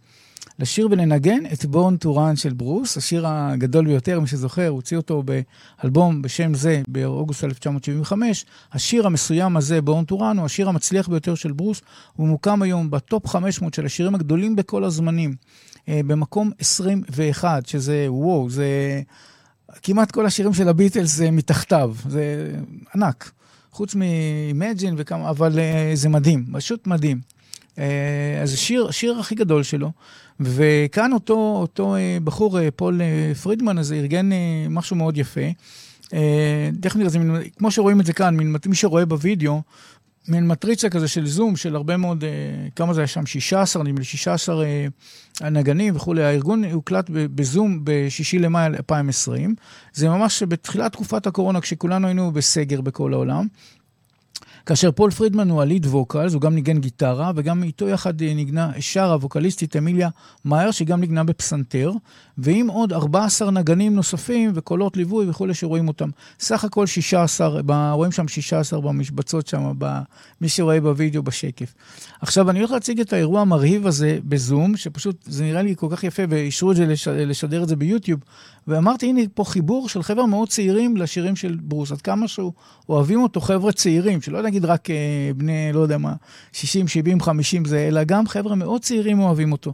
S3: לשיר ולנגן את Born to Run של ברוס, השיר הגדול ביותר, מי שזוכר, הוציא אותו באלבום בשם זה באוגוסט 1975. השיר המסוים הזה, Born to Run, הוא השיר המצליח ביותר של ברוס, הוא מוקם היום ב Top 500 של השירים הגדולים בכל הזמנים, אה, במקום 21, שזה וואו, זה כמעט כל השירים של הביטלס זה מתחתיו, זה ענק. חוץ מ-Imagine וכמה, אבל uh, זה מדהים, פשוט מדהים. Uh, אז השיר, השיר הכי גדול שלו, וכאן אותו, אותו אה, בחור, אה, פול אה, פרידמן הזה, ארגן משהו מאוד יפה. תכף נראה, כמו שרואים את זה כאן, מי שרואה בווידאו, מין מטריצה כזה של זום, של הרבה מאוד, כמה זה היה שם? 16, נדמה לי 16 נגנים וכולי. הארגון הוקלט בזום ב-6 למאי 2020. זה ממש בתחילת תקופת הקורונה, כשכולנו היינו בסגר בכל העולם. כאשר פול פרידמן הוא ה lead vocals, הוא גם ניגן גיטרה, וגם איתו יחד אה, נגנה שרה vocalistית אמיליה מאייר, שגם נגנה בפסנתר, ועם עוד 14 נגנים נוספים וקולות ליווי וכולי שרואים אותם. סך הכל 16, רואים שם 16 במשבצות שם, מי שרואה בווידאו בשקף. עכשיו, אני הולך להציג את האירוע המרהיב הזה בזום, שפשוט, זה נראה לי כל כך יפה, ואישרו את זה, לשדר את זה ביוטיוב, ואמרתי, הנה פה חיבור של חבר'ה מאוד צעירים לשירים של ברוס, עד כמה שאוהבים אותו חבר'ה צעירים, שלא נגיד רק אה, בני, לא יודע מה, 60, 70, 50 זה, אלא גם חבר'ה מאוד צעירים אוהבים אותו.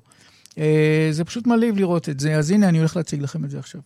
S3: אה, זה פשוט מלהיב לראות את זה, אז הנה, אני הולך להציג לכם את זה עכשיו.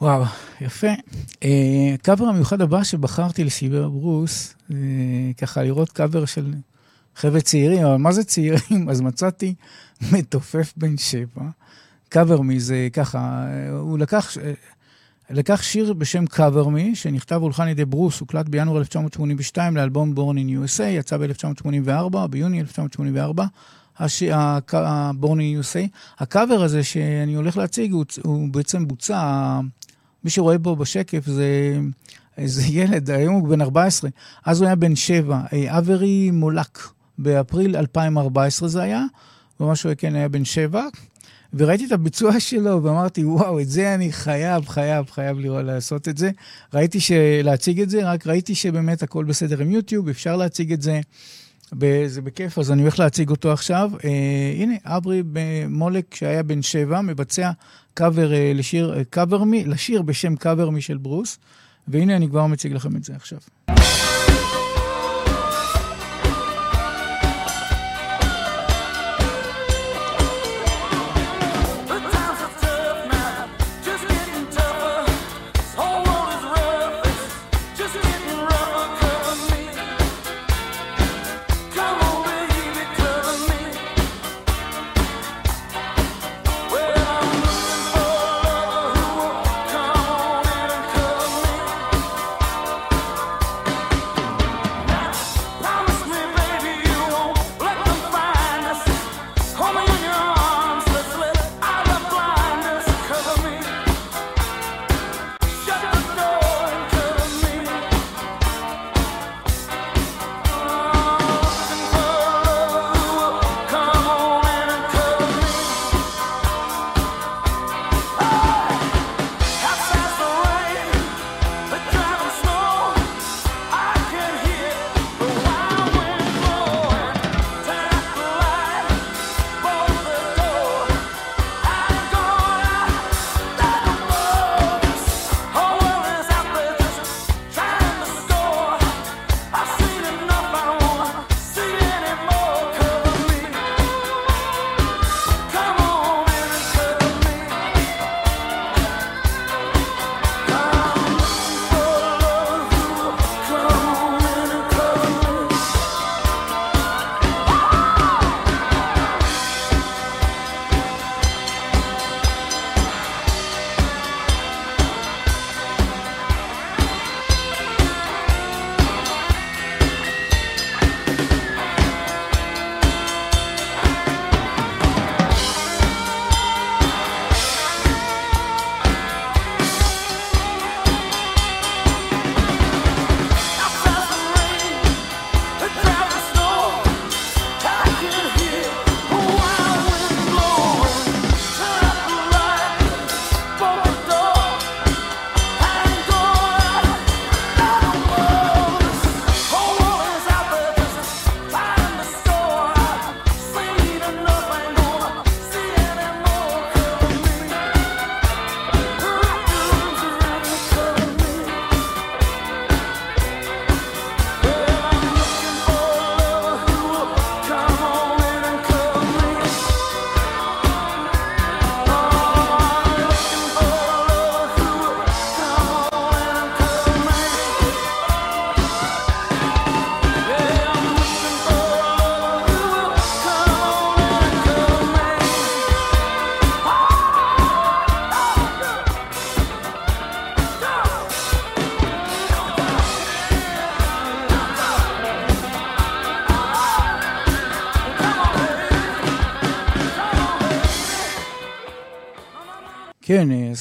S3: וואו, יפה. הקאבר המיוחד הבא שבחרתי לשירי ברוס, ככה לראות קאבר של חבר'ה צעירים, אבל מה זה צעירים? אז מצאתי מתופף בן שבע, Cover Me זה ככה, הוא לקח, לקח שיר בשם Cover Me, שנכתב והולחן על ידי ברוס, הוקלט בינואר 1982 לאלבום Born in USA, יצא ב-1984, ביוני 1984. ה-Born in USA. הקאבר הזה שאני הולך להציג, הוא, הוא בעצם בוצע, מי שרואה בו בשקף זה איזה ילד, היום הוא בן 14, אז הוא היה בן 7, אברי מולק, באפריל 2014 זה היה, ממש הוא כן היה בן 7, וראיתי את הביצוע שלו ואמרתי, וואו, את זה אני חייב, חייב, חייב לראות לעשות את זה. ראיתי להציג את זה, רק ראיתי שבאמת הכל בסדר עם יוטיוב, אפשר להציג את זה. זה בכיף, אז אני הולך להציג אותו עכשיו. אה, הנה, אברי מולק, שהיה בן שבע, מבצע קאבר אה, לשיר, אה, קאבר מי, לשיר בשם קאבר מי של ברוס, והנה אני כבר מציג לכם את זה עכשיו.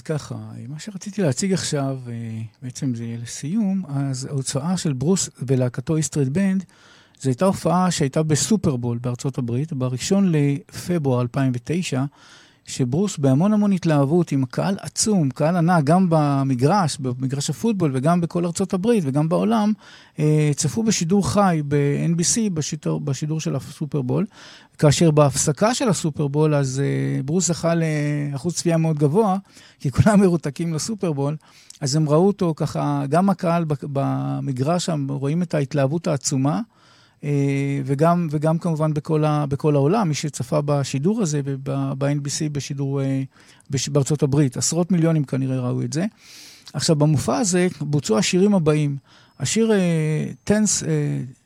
S3: ככה, מה שרציתי להציג עכשיו, אה, בעצם זה יהיה לסיום, אז ההוצאה של ברוס ולהקתו איסטריט בנד, זו הייתה הופעה שהייתה בסופרבול בארצות הברית, ב-1 לפברואר 2009, שברוס בהמון המון התלהבות, עם קהל עצום, קהל ענק, גם במגרש, במגרש הפוטבול וגם בכל ארצות הברית וגם בעולם, אה, צפו בשידור חי ב-NBC, בשידור, בשידור של הסופרבול, כאשר בהפסקה של הסופרבול, אז אה, ברוס זכה לאחוז צפייה מאוד גבוה, כי כולם מרותקים לסופרבול, אז הם ראו אותו ככה, גם הקהל במגרש שם, רואים את ההתלהבות העצומה. וגם, וגם כמובן בכל, ה, בכל העולם, מי שצפה בשידור הזה ב-NBC בשידור בארצות הברית, עשרות מיליונים כנראה ראו את זה. עכשיו, במופע הזה בוצעו השירים הבאים. השיר uh,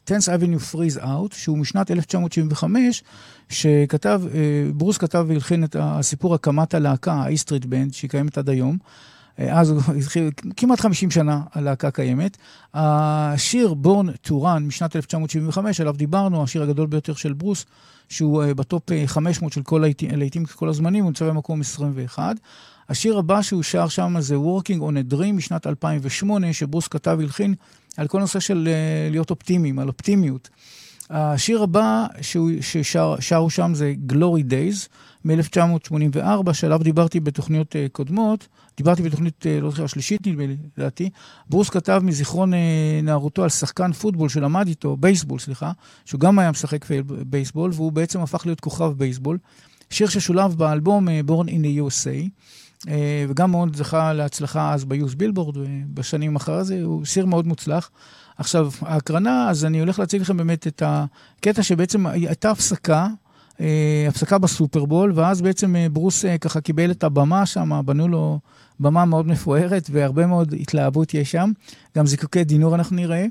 S3: Tense, Avenue Freeze Out, שהוא משנת 1975, שכתב, ברוס כתב והלחין את הסיפור הקמת הלהקה, ה-E-Street Band, שהיא קיימת עד היום. Uh, אז התחיל, כמעט 50 שנה הלהקה קיימת. השיר to Run משנת 1975, עליו דיברנו, השיר הגדול ביותר של ברוס, שהוא uh, בטופ 500 של כל הלהיטים כל הזמנים, הוא נמצא במקום 21. השיר הבא שהוא שר שם זה Working on a Dream משנת 2008, שברוס כתב והלחין על כל נושא של להיות אופטימיים, על אופטימיות. השיר הבא ששרו שם זה Glory Days מ-1984, שעליו דיברתי בתוכניות קודמות. דיברתי בתוכנית, uh, לא זוכר, השלישית נדמה לי, לדעתי. ברוס כתב מזיכרון uh, נערותו על שחקן פוטבול שלמד איתו, בייסבול, סליחה, שהוא גם היה משחק בייסבול, והוא בעצם הפך להיות כוכב בייסבול. שיר ששולב באלבום uh, Born in the USA. אה, וגם מאוד זכה להצלחה אז ביוס בילבורד, ובשנים אחרי זה, הוא שיר מאוד מוצלח. עכשיו, ההקרנה, אז אני הולך להציג לכם באמת את הקטע שבעצם הייתה הפסקה, אה, הפסקה בסופרבול, ואז בעצם אה, ברוס ככה קיבל את הבמה שם, בנו לו במה מאוד מפוארת, והרבה מאוד התלהבות יש שם. גם זיקוקי דינור אנחנו נראה.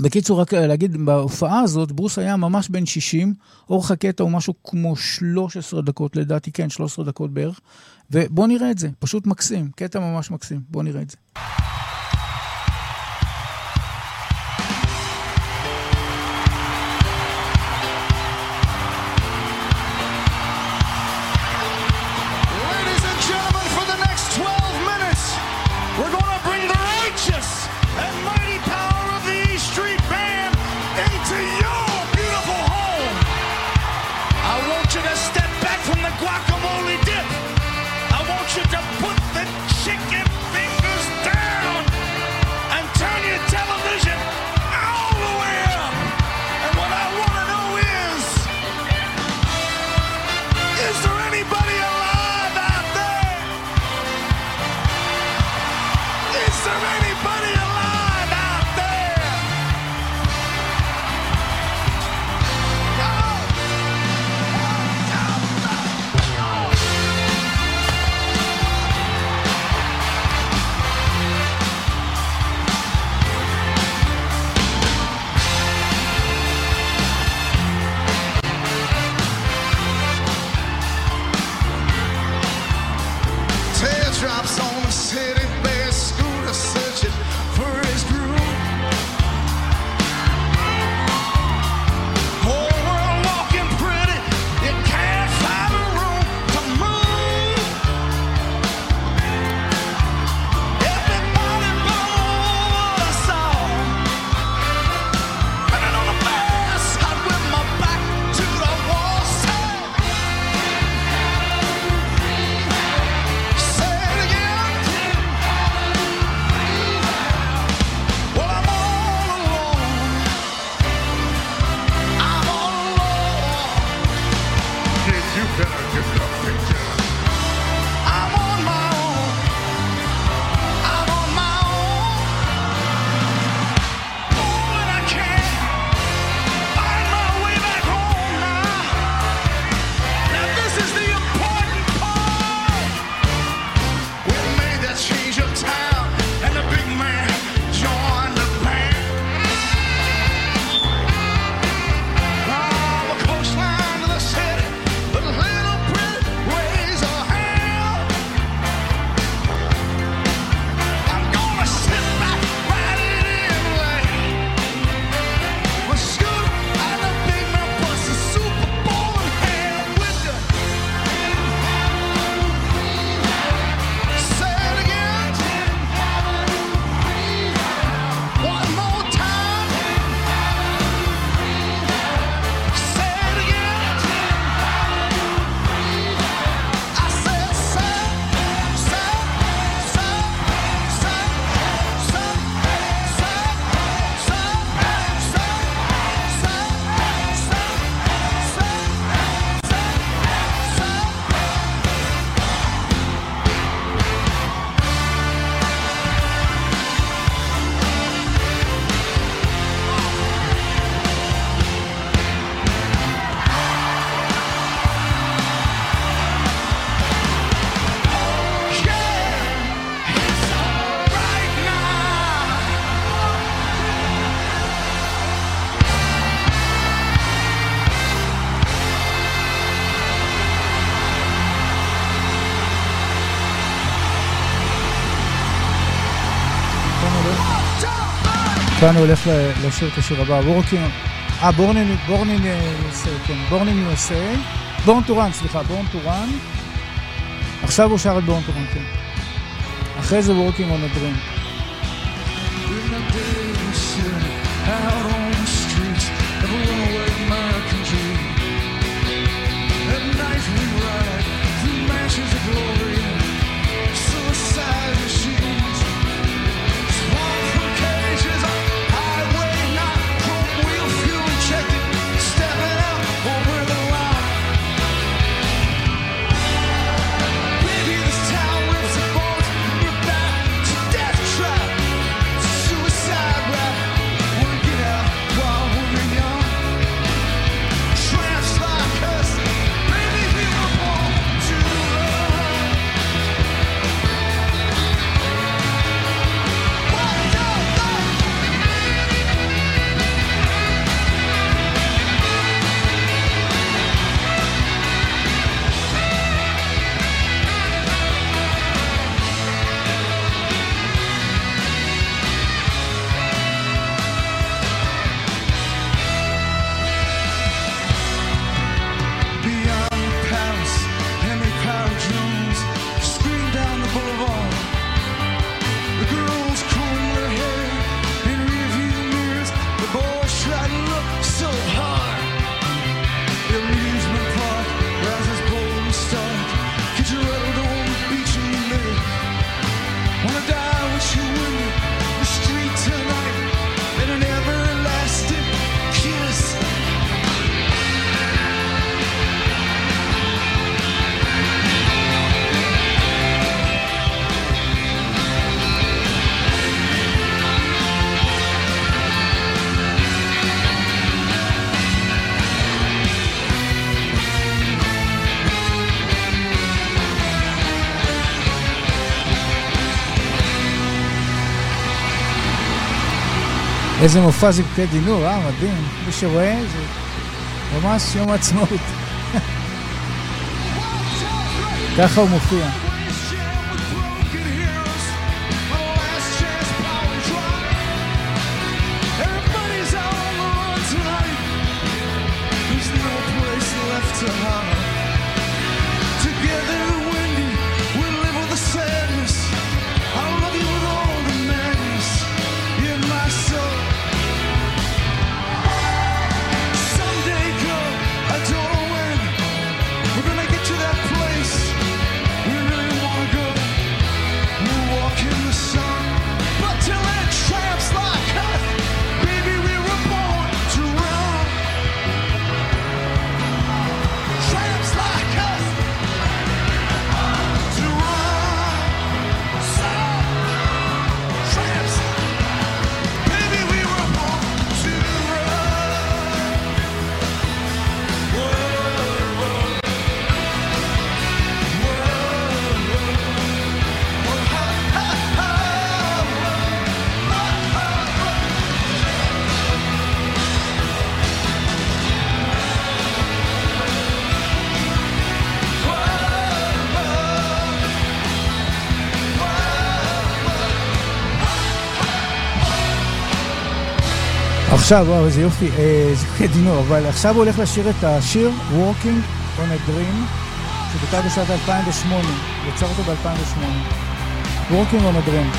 S3: בקיצור, רק להגיד, בהופעה הזאת, ברוס היה ממש בן 60, אורך הקטע הוא משהו כמו 13 דקות, לדעתי, כן, 13 דקות בערך. ובואו נראה את זה, פשוט מקסים, קטע ממש מקסים, בואו נראה את זה.
S5: ואני הולך לשיר את השיר הבא, וורקינג, אה, בורנין, בורנין, כן, בורנין USA, בורן טורן, סליחה, בורן טורן. עכשיו הוא שר את Born to Run, כן. אחרי זה Working on a dream. איזה מופע זיקוקי דינור, אה, מדהים. מי שרואה, זה ממש יום עצמאות. ככה הוא מופיע. עכשיו, וואו, איזה יופי, אה, זה קדינו, אבל עכשיו הוא הולך לשיר את השיר Walking on a Dream, שכתב בשנת 2008, יצר אותו ב-2008. Walking on a Dream.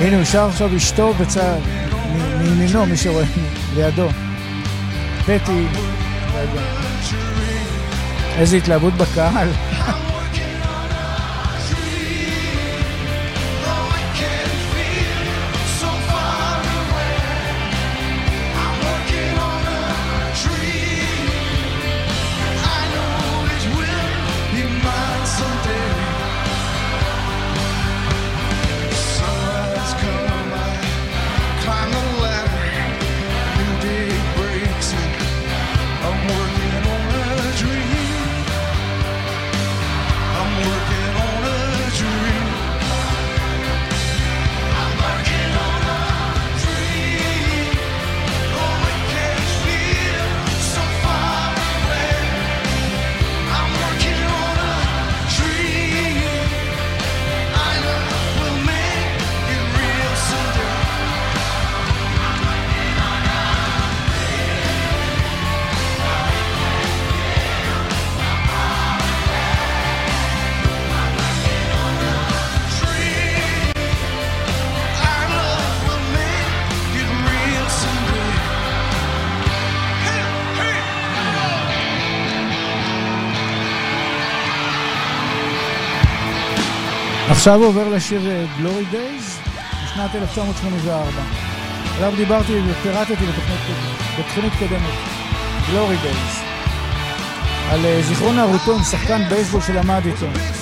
S5: הנה, הוא שר עכשיו אשתו בצד, מימינו, מי שרואה, לידו. פטי, רגע. איזה התלהבות בקהל.
S3: עכשיו עובר לשיר גלורי דייז משנת 1984. עליו דיברתי ופירטתי בתוכנית קודמת, גלורי דייז. על זיכרון ארותון, שחקן בייסבול שלמד איתו.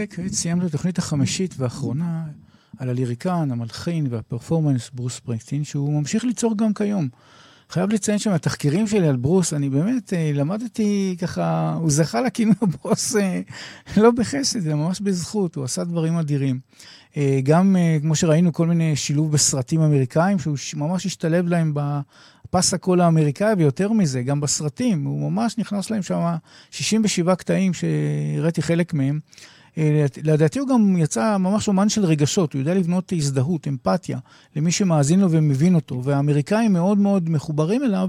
S3: למעשה כעת סיימנו את התוכנית החמישית והאחרונה על הליריקן, המלחין והפרפורמנס ברוס פרינגסטין, שהוא ממשיך ליצור גם כיום. חייב לציין שמהתחקירים שלי על ברוס, אני באמת אה, למדתי ככה, הוא זכה לכינוי ברוס אה, לא בחסד, אלא ממש בזכות, הוא עשה דברים אדירים. אה, גם, כמו שראינו, כל מיני שילוב בסרטים אמריקאים, שהוא ממש השתלב להם בפס הקול האמריקאי, ויותר מזה, גם בסרטים, הוא ממש נכנס להם שם 67 קטעים שהראיתי חלק מהם. אה, לדעתי הוא גם יצא ממש אומן של רגשות, הוא יודע לבנות הזדהות, אמפתיה, למי שמאזין לו ומבין אותו, והאמריקאים מאוד מאוד מחוברים אליו,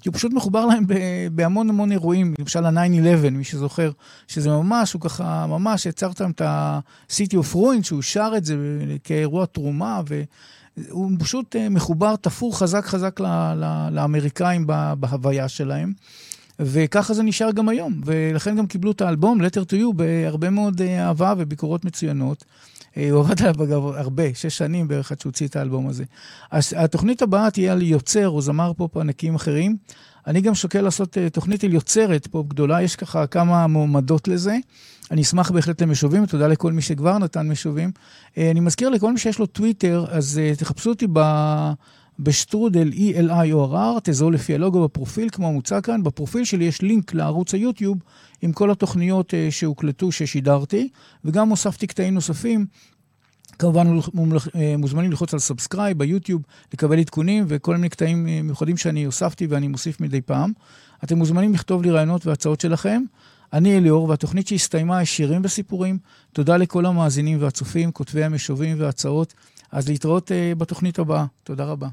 S3: כי הוא פשוט מחובר להם בהמון המון אירועים, למשל ה-9-11, מי שזוכר, שזה ממש, הוא ככה, ממש יצר אותם את ה-City of Ruin, שהוא שר את זה כאירוע תרומה, והוא פשוט אה, מחובר, תפור חזק חזק לאמריקאים בהוויה שלהם. וככה זה נשאר גם היום, ולכן גם קיבלו את האלבום, Letter to You, בהרבה מאוד אה, אהבה וביקורות מצוינות. אה, הוא עבד עליו אגב הרבה, שש שנים בערך עד שהוציא את האלבום הזה. אז התוכנית הבאה תהיה על יוצר או זמר פופ ענקים אחרים. אני גם שוקל לעשות אה, תוכנית על יוצרת פופ גדולה, יש ככה כמה מועמדות לזה. אני אשמח בהחלט למשובים, תודה לכל מי שכבר נתן משובים. אני מזכיר לכל מי שיש לו טוויטר, אז תחפשו אותי ב... בשטרודל E-L-I-O-R-R, תזהו לפי הלוגו בפרופיל, כמו מוצג כאן. בפרופיל שלי יש לינק לערוץ היוטיוב עם כל התוכניות uh, שהוקלטו, ששידרתי, וגם הוספתי קטעים נוספים. כמובן אה, מוזמנים ללחוץ על subscribe ביוטיוב, לקבל עדכונים וכל מיני קטעים אה, מיוחדים שאני הוספתי ואני מוסיף מדי פעם. אתם מוזמנים לכתוב לי רעיונות והצעות שלכם. אני אליאור, והתוכנית שהסתיימה היא שירים וסיפורים. תודה לכל המאזינים והצופים, כותבי המשובים וההצעות. אז להתראות בתוכנית הבאה. תודה רבה.